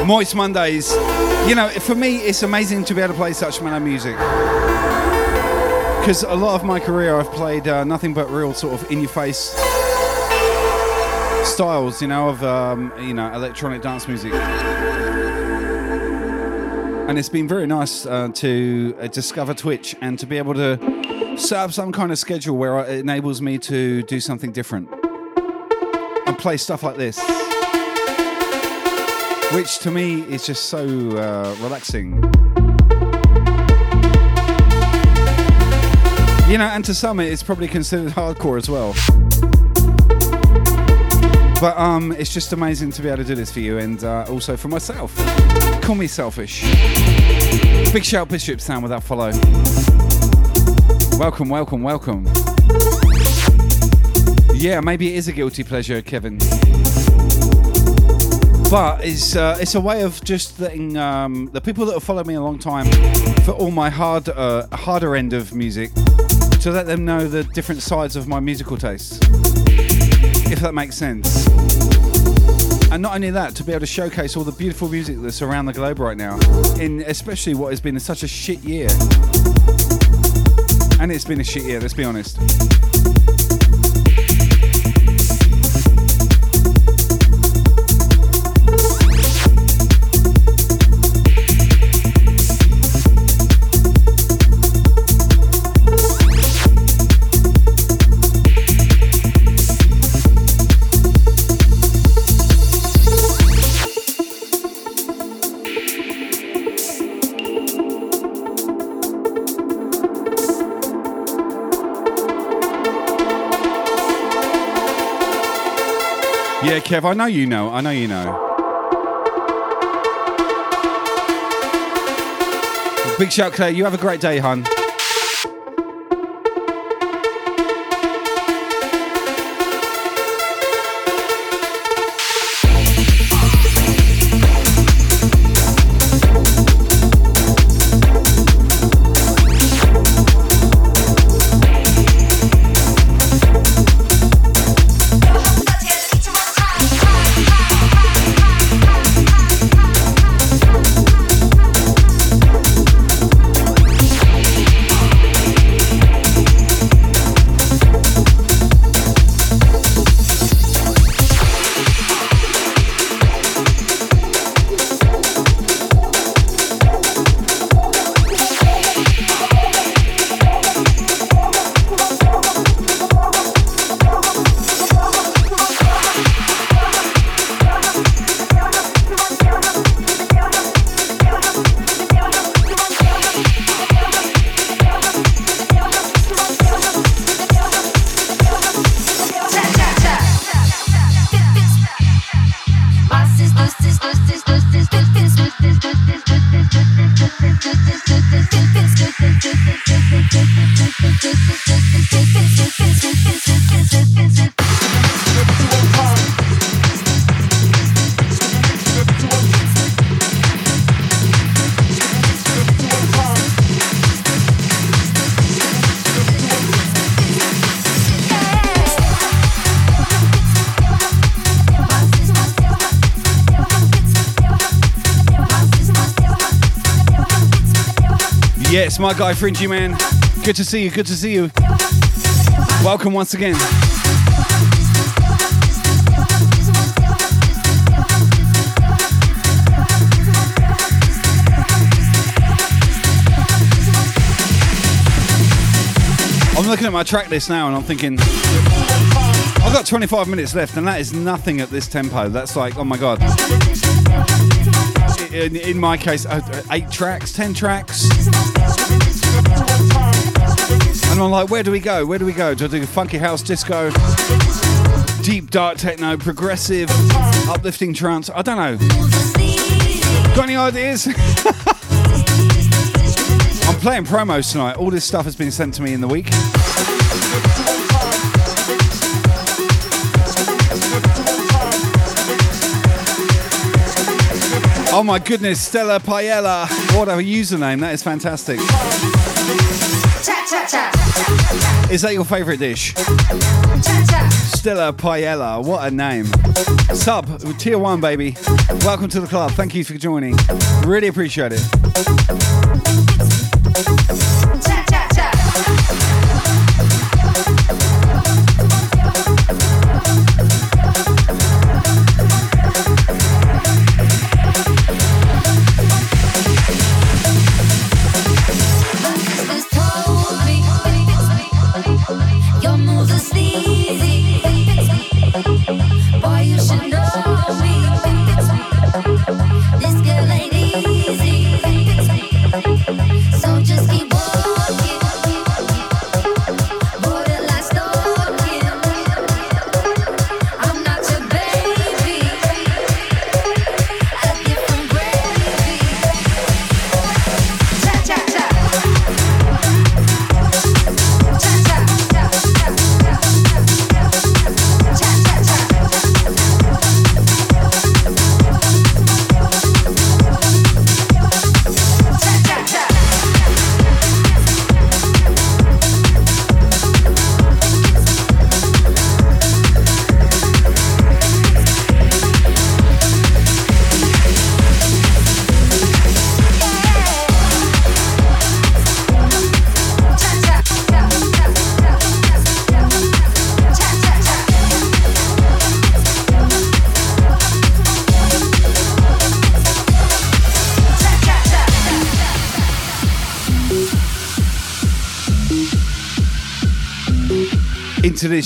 Moist Mondays. You know, for me, it's amazing to be able to play such mellow music. Because a lot of my career, I've played uh, nothing but real sort of in-your-face styles, you know, of um, you know electronic dance music. And it's been very nice uh, to uh, discover Twitch and to be able to set up some kind of schedule where it enables me to do something different and play stuff like this which to me is just so uh, relaxing. You know, and to some it's probably considered hardcore as well. But um, it's just amazing to be able to do this for you and uh, also for myself. Call me selfish. Big shout Bishop with that follow. Welcome, welcome, welcome. Yeah, maybe it is a guilty pleasure, Kevin. But it's uh, it's a way of just letting um, the people that have followed me a long time for all my hard uh, harder end of music to let them know the different sides of my musical tastes, if that makes sense. And not only that, to be able to showcase all the beautiful music that's around the globe right now, in especially what has been such a shit year. And it's been a shit year, let's be honest. Yeah, Kev, I know you know. I know you know. Big shout, Claire. You have a great day, hun. Yes, my guy Fringy Man. Good to see you, good to see you. Welcome once again. I'm looking at my track list now and I'm thinking, I've got 25 minutes left, and that is nothing at this tempo. That's like, oh my god. In, in my case, uh, eight tracks, ten tracks. I'm like, where do we go? Where do we go? Do I do funky house disco, deep dark techno, progressive, uplifting trance? I don't know. Got any ideas? I'm playing promos tonight. All this stuff has been sent to me in the week. Oh my goodness, Stella Paella. What a username. That is fantastic. Is that your favourite dish? Stella Paella. What a name. Sub, tier one, baby. Welcome to the club. Thank you for joining. Really appreciate it.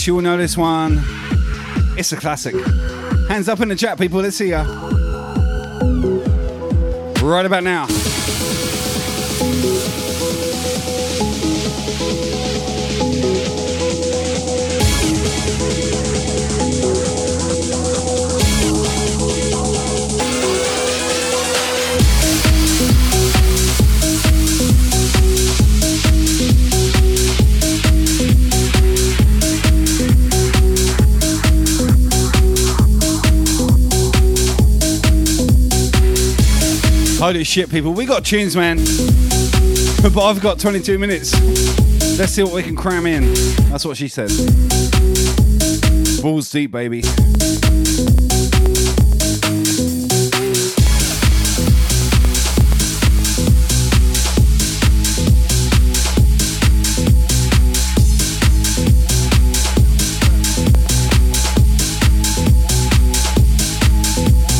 This, you'll know this one. It's a classic. Hands up in the chat, people. Let's see ya. Right about now. Holy shit, people. We got tunes, man. But I've got 22 minutes. Let's see what we can cram in. That's what she said. Balls deep, baby.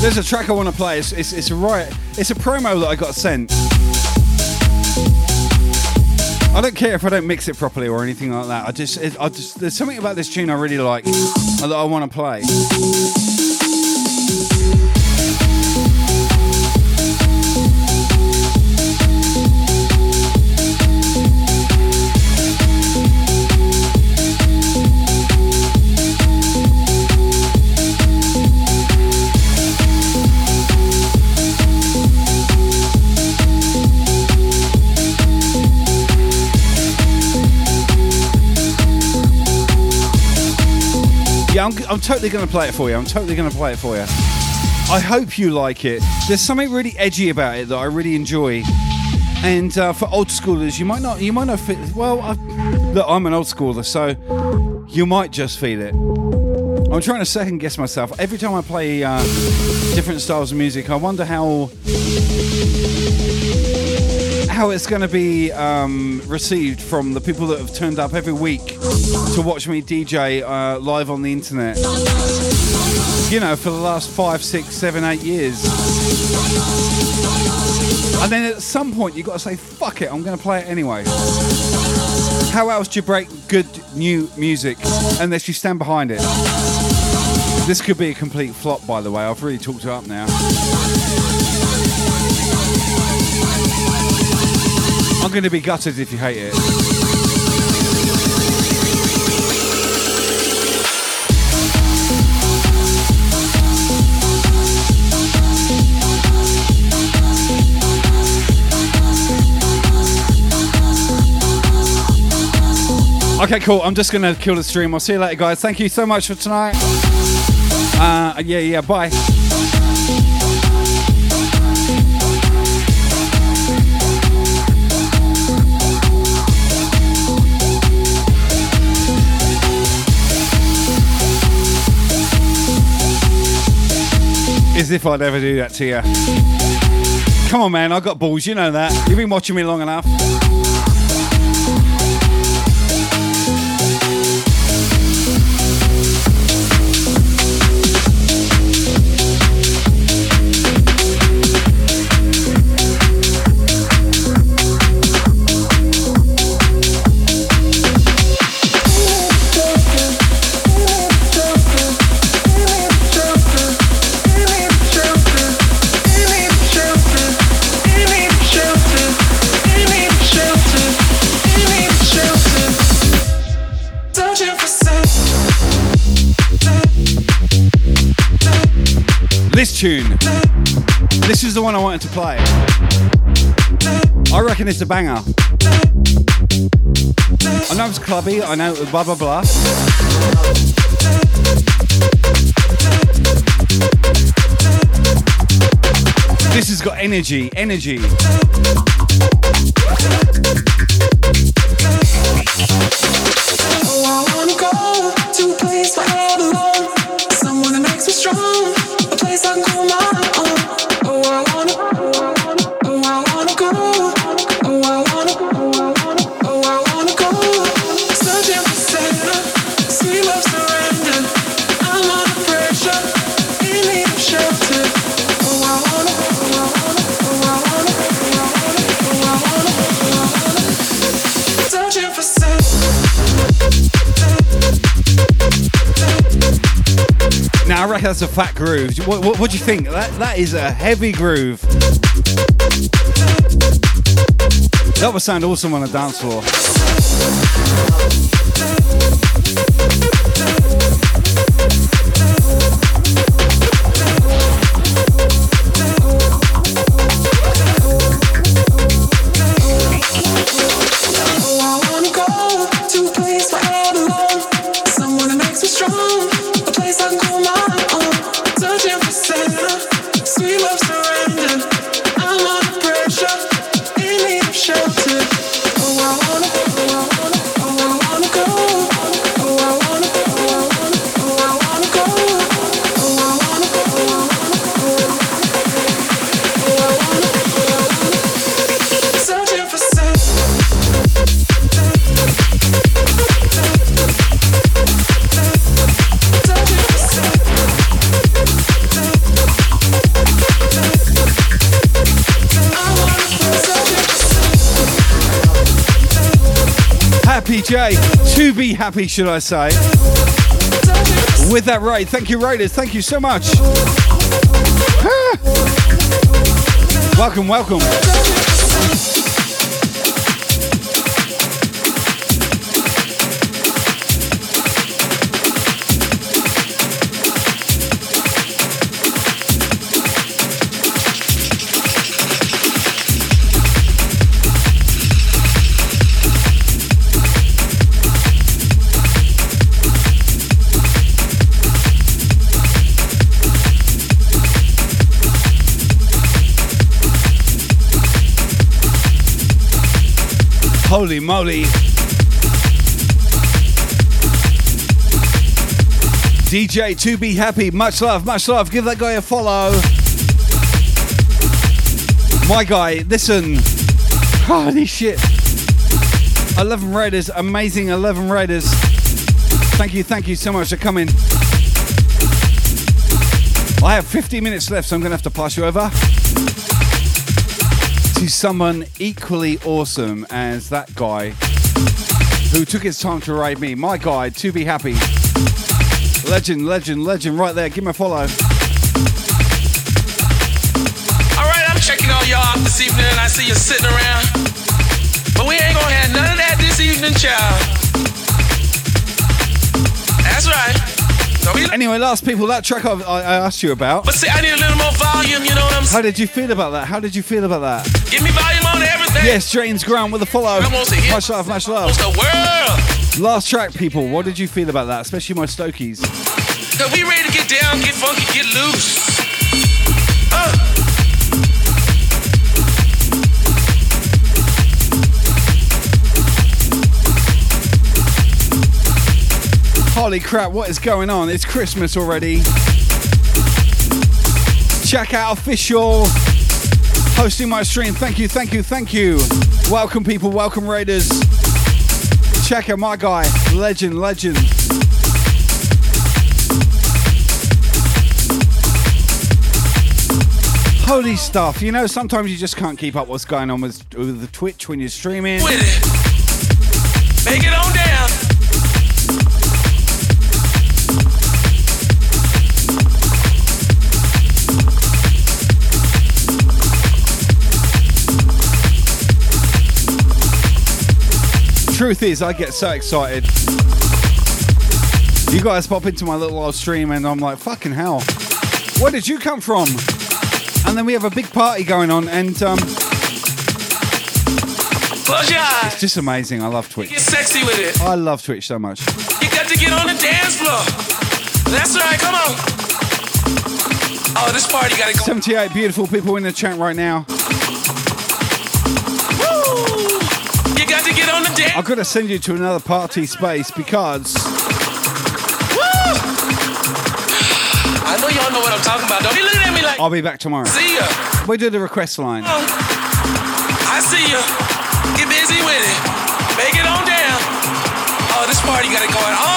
There's a track I want to play. It's, it's, it's right. It's a promo that I got sent. I don't care if I don't mix it properly or anything like that. I just, it, I just, there's something about this tune I really like that I want to play. I'm, I'm totally going to play it for you. I'm totally going to play it for you. I hope you like it. There's something really edgy about it that I really enjoy. And uh, for old schoolers, you might not, you might not fit. Well, I, look, I'm an old schooler, so you might just feel it. I'm trying to second guess myself. Every time I play uh, different styles of music, I wonder how how it's going to be um, received from the people that have turned up every week to watch me DJ uh, live on the internet. You know, for the last five, six, seven, eight years. And then at some point, you've got to say, fuck it, I'm going to play it anyway. How else do you break good new music unless you stand behind it? This could be a complete flop, by the way. I've really talked it up now. I'm going to be gutted if you hate it. Okay, cool. I'm just going to kill the stream. I'll see you later, guys. Thank you so much for tonight. Uh, yeah, yeah, bye. As if I'd ever do that to you. Come on, man. I've got balls. You know that. You've been watching me long enough. Tune. This is the one I wanted to play. I reckon it's a banger. I know it's clubby, I know blah blah blah. This has got energy, energy. That's a fat groove. What, what, what do you think? That that is a heavy groove. That would sound awesome on a dance floor. Happy J, to be happy, should I say? With that raid, thank you, Raiders. Thank you so much. Ah. welcome, welcome. Holy moly. DJ to be happy. Much love, much love. Give that guy a follow. My guy, listen. Holy shit. 11 Raiders, amazing 11 Raiders. Thank you, thank you so much for coming. I have 50 minutes left, so I'm going to have to pass you over to someone equally awesome as that guy who took his time to raid me. My guy, to be happy. Legend, legend, legend, right there. Give me a follow. All right, I'm checking all y'all out this evening. I see you sitting around. But we ain't gonna have none of that this evening, child. Anyway, last people, that track I, I asked you about. but see, I need a little more volume, you know what I'm saying? How did you feel about that? How did you feel about that? Give me volume on everything. Yes, James Grant with a follow. Almost a hit. Much love, much love. The world. Last track, people. What did you feel about that? Especially my Stokies. Cause we ready to get down, get funky, get loose. Holy crap, what is going on? It's Christmas already. Check out official hosting my stream. Thank you, thank you, thank you. Welcome, people. Welcome, Raiders. Check out my guy, legend, legend. Holy stuff. You know, sometimes you just can't keep up what's going on with, with the Twitch when you're streaming. With it. Make it on down. Truth is, I get so excited. You guys pop into my little live stream, and I'm like, fucking hell. Where did you come from? And then we have a big party going on, and um, Close your eyes. it's just amazing. I love Twitch. Get sexy with it. I love Twitch so much. You got to get on the dance floor. That's right. Come on. Oh, this party gotta go. 78 beautiful people in the chat right now. On the dance. I've got to send you to another party space because Woo! I know y'all know what I'm talking about. Don't be looking at me like. I'll be back tomorrow. See ya. We do the request line. Oh. I see ya. Get busy with it. Make it on down. Oh, this party got it going on. Oh.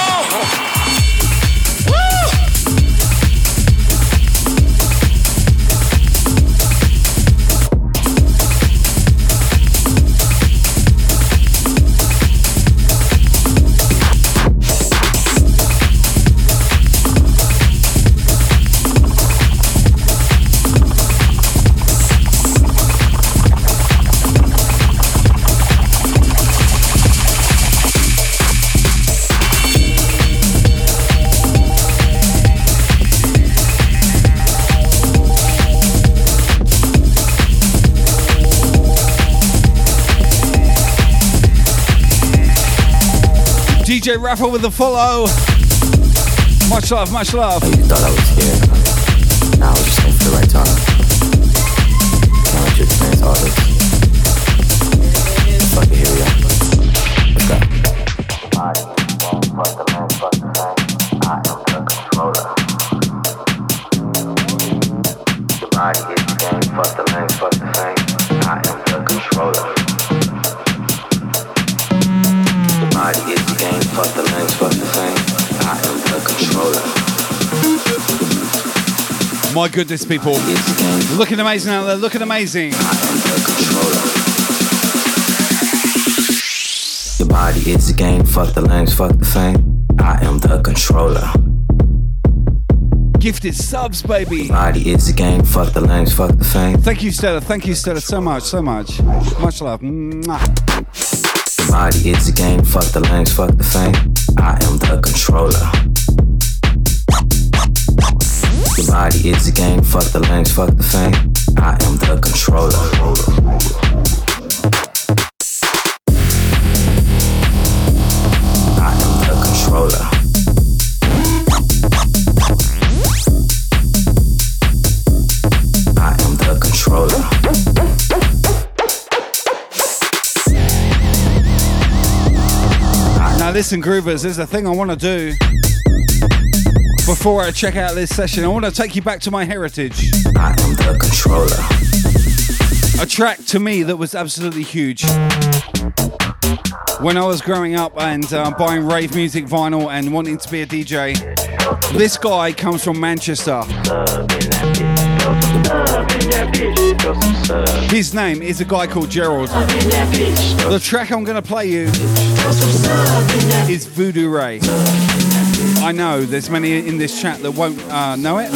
DJ Rafa with the follow. Much love, much love. You thought I was scared. Now I just right time. Now I just. Fuck it, here we go. My goodness, people. Looking amazing out there, looking amazing. Your body is the game, fuck the lanes, fuck the fame. I am the controller. Gifted subs, baby. Your body is the game, fuck the lanes, fuck the fame. Thank you, Stella. Thank you, Stella, so much, so much. Much love. Mwah. Your body is a game, fuck the lanes, fuck the fame. I am the controller. Your body the game, fuck the fuck the fame. I am the controller. Listen, Groovers, there's a thing I want to do. Before I check out this session, I want to take you back to my heritage. I am the controller. A track to me that was absolutely huge. When I was growing up and uh, buying rave music vinyl and wanting to be a DJ, this guy comes from Manchester. His name is a guy called Gerald. The track I'm going to play you is Voodoo Ray. I know there's many in this chat that won't uh, know it,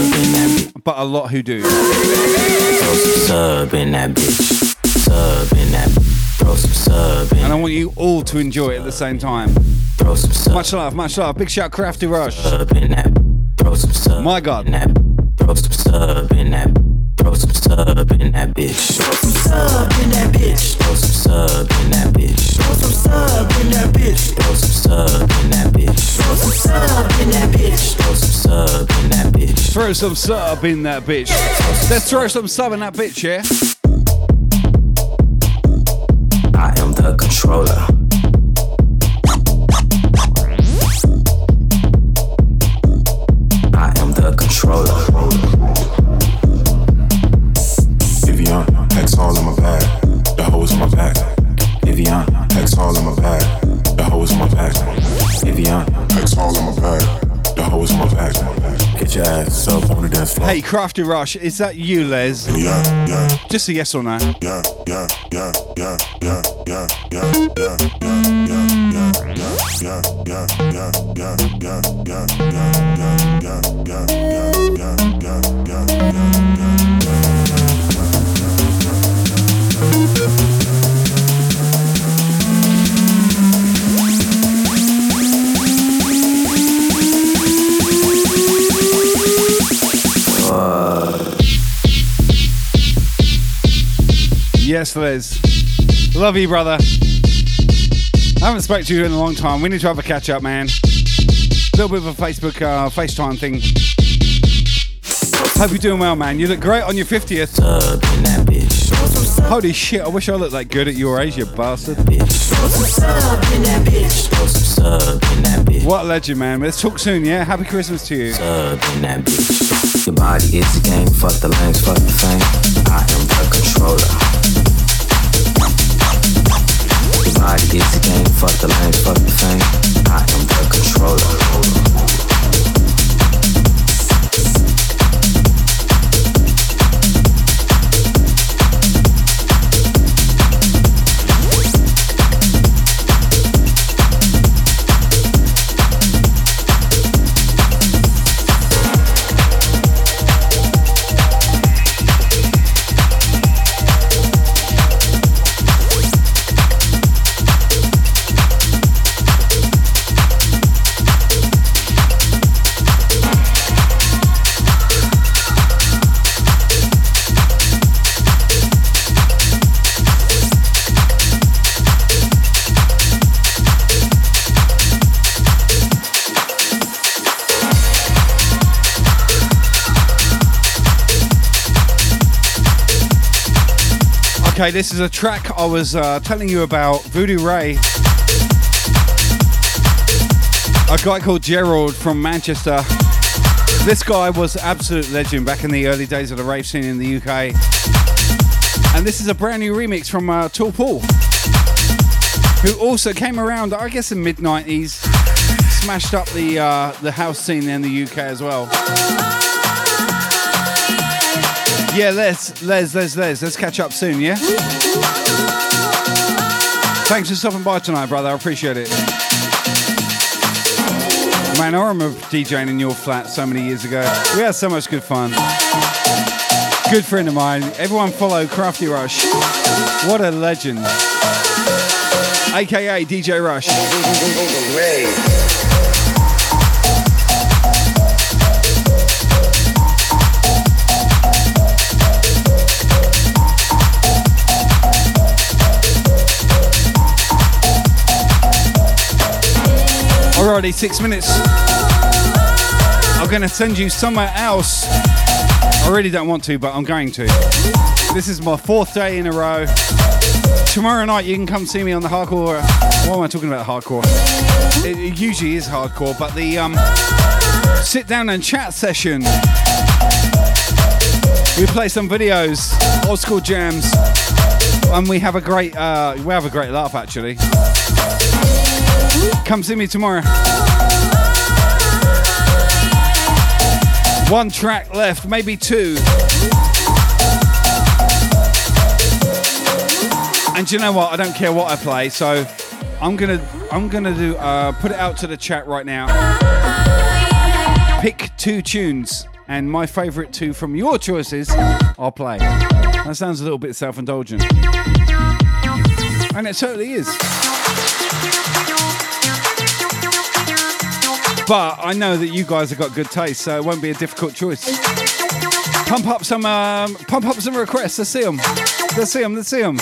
but a lot who do. Throw some sub in that bitch. Sub in that. Throw some sub in. And I want you all to enjoy it at the same time. Throw some sub. Much love, much love. Big shout, Crafty Rush. Sub in that. Throw some sub. My God. In that. Throw some sub in that. Throw some sub in that bitch. Throw some sub in that bitch. Throw some sub in that bitch. Throw some sub in that bitch. Throw some sub in that bitch. Throw some sub in that bitch. Throw some sub in that bitch. Throw some sub in that bitch. Let's throw some sub in that bitch, yeah? I am the controller. The floor. Hey, Crafty Rush, is that you, Les? Yeah, yeah. Just a yes or no. Yeah, yeah, yeah, yeah, yeah, yeah, yeah, yeah, yeah, yeah, yeah, yeah, Yes, Les. Love you, brother. I haven't spoken to you in a long time. We need to have a catch up, man. A little bit of a Facebook uh, FaceTime thing. Hope you're doing well, man. You look great on your 50th. Holy shit, I wish I looked that good at your age, you bastard. What a legend, man. Let's talk soon, yeah? Happy Christmas to you. Your body is the game, fuck the lanes, fuck the fame. I am the controller. Your body is the game, fuck the lanes, fuck the fame. I am the controller. Okay, this is a track I was uh, telling you about, Voodoo Ray. A guy called Gerald from Manchester. This guy was absolute legend back in the early days of the rave scene in the UK. And this is a brand new remix from uh, Tall Paul, who also came around, I guess, in mid 90s, smashed up the uh, the house scene in the UK as well. Yeah, Les, Les, let's catch up soon, yeah? Thanks for stopping by tonight, brother. I appreciate it. Man, I remember DJing in your flat so many years ago. We had so much good fun. Good friend of mine. Everyone follow Crafty Rush. What a legend. AKA DJ Rush. Alrighty, six minutes. I'm gonna send you somewhere else. I really don't want to, but I'm going to. This is my fourth day in a row. Tomorrow night you can come see me on the hardcore. What am I talking about? Hardcore. It, it usually is hardcore, but the um, sit down and chat session. We play some videos, old school jams, and we have a great uh, we have a great laugh actually. Come see me tomorrow. One track left, maybe two. And you know what? I don't care what I play, so I'm gonna I'm gonna do uh, put it out to the chat right now. Pick two tunes, and my favourite two from your choices, I'll play. That sounds a little bit self-indulgent, and it certainly is. But I know that you guys have got good taste, so it won't be a difficult choice. Pump up some, um, pump up some requests. Let's see them. Let's see them. Let's see them.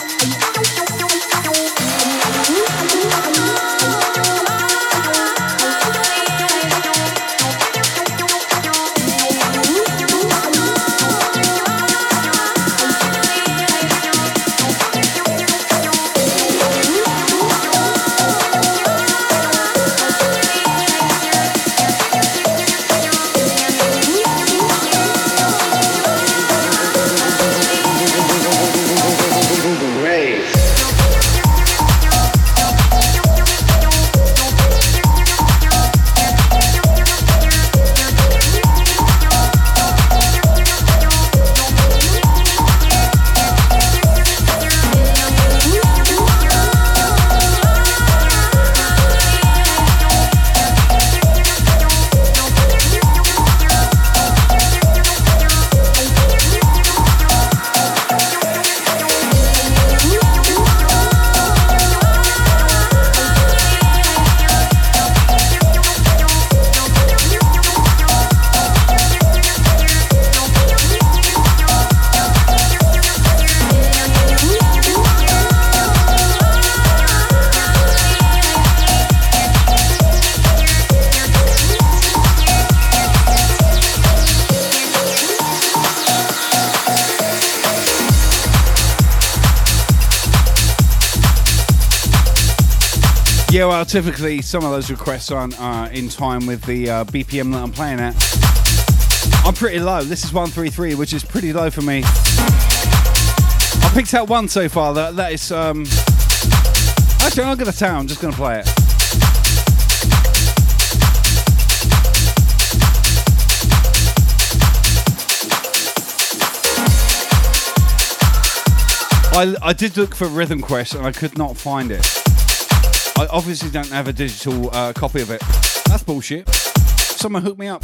Well, typically some of those requests aren't uh, in time with the uh, BPM that I'm playing at. I'm pretty low. This is 133, which is pretty low for me. I picked out one so far. That that is. Um... Actually, I'm not gonna tell. I'm just gonna play it. I, I did look for Rhythm Quest and I could not find it. I obviously don't have a digital uh, copy of it. That's bullshit. Someone hook me up.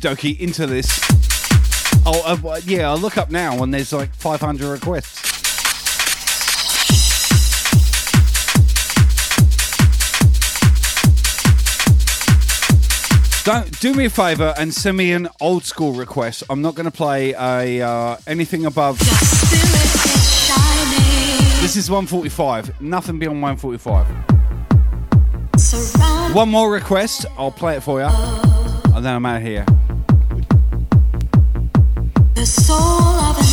Dokie, into this. Oh, uh, yeah, I'll look up now when there's like 500 requests. Don't do me a favor and send me an old school request. I'm not going to play a uh, anything above. This is 145. Nothing beyond 145. One more request. I'll play it for you, and then I'm out of here. The soul of an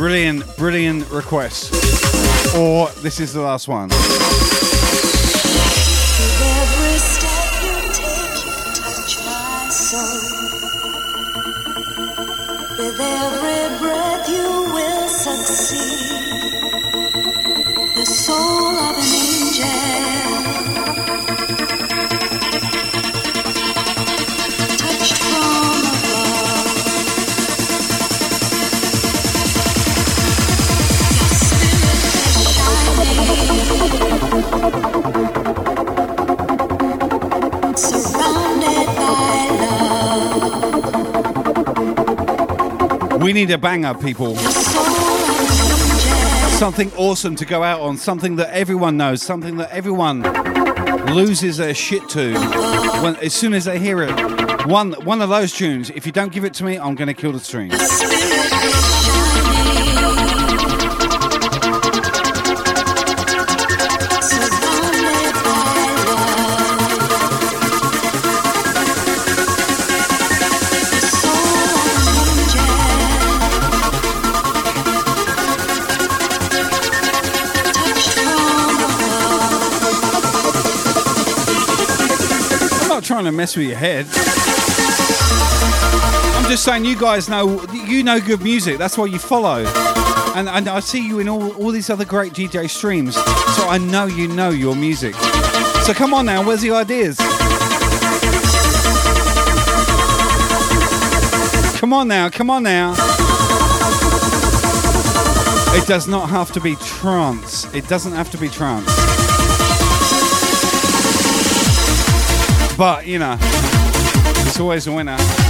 brilliant, brilliant request, or this is the last one. We need a banger, people. Something awesome to go out on, something that everyone knows, something that everyone loses their shit to when, as soon as they hear it. One, one of those tunes, if you don't give it to me, I'm going to kill the stream. Mess with your head. I'm just saying you guys know you know good music. That's why you follow. And, and I see you in all, all these other great DJ streams. So I know you know your music. So come on now, where's the ideas? Come on now, come on now. It does not have to be trance. It doesn't have to be trance. But, you know, it's always a winner.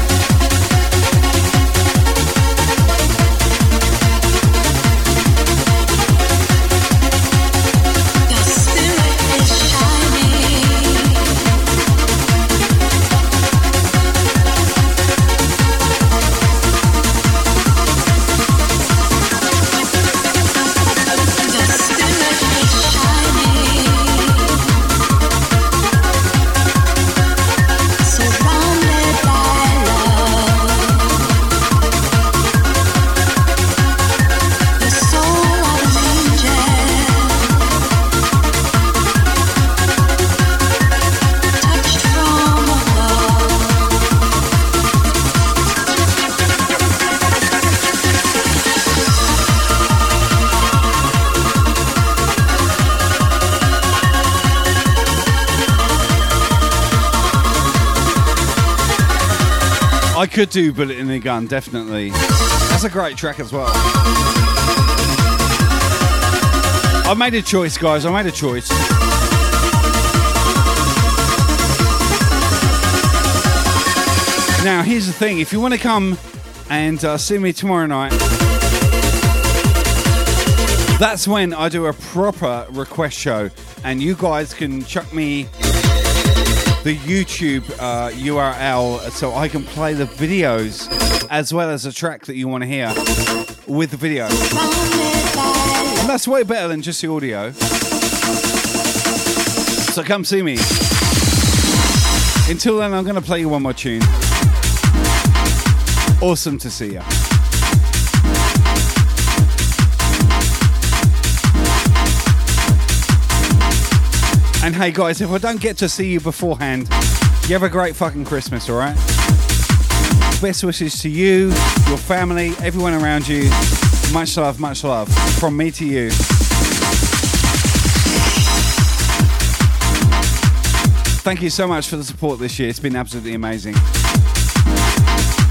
Could do Bullet in the Gun, definitely. That's a great track as well. I made a choice, guys. I made a choice. Now, here's the thing if you want to come and uh, see me tomorrow night. That's when I do a proper request show, and you guys can chuck me the YouTube uh, URL so I can play the videos as well as a track that you want to hear with the video. And that's way better than just the audio. So come see me. Until then, I'm going to play you one more tune. Awesome to see you. And hey guys, if I don't get to see you beforehand, you have a great fucking Christmas, alright? Best wishes to you, your family, everyone around you. Much love, much love. From me to you. Thank you so much for the support this year. It's been absolutely amazing.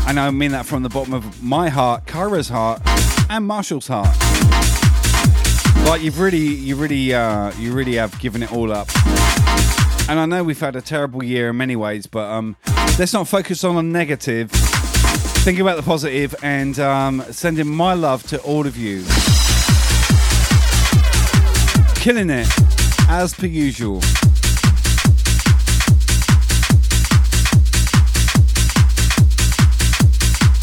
And I mean that from the bottom of my heart, Kyra's heart, and Marshall's heart. Like you've really, you really, uh, you really have given it all up. And I know we've had a terrible year in many ways, but um, let's not focus on the negative. Think about the positive and um, sending my love to all of you. Killing it as per usual.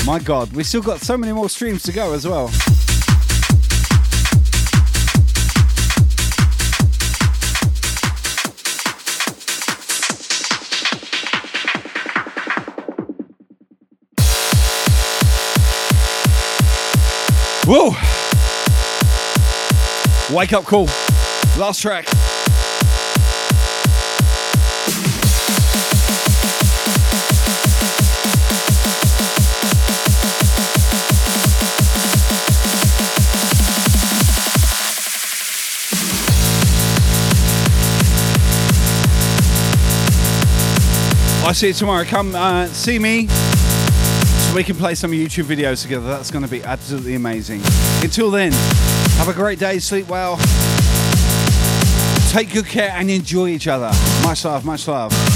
My God, we still got so many more streams to go as well. Whoa! Wake up call. Last track. I'll see you tomorrow. Come uh, see me we can play some YouTube videos together. That's going to be absolutely amazing. Until then, have a great day. Sleep well. Take good care and enjoy each other. Much love, much love.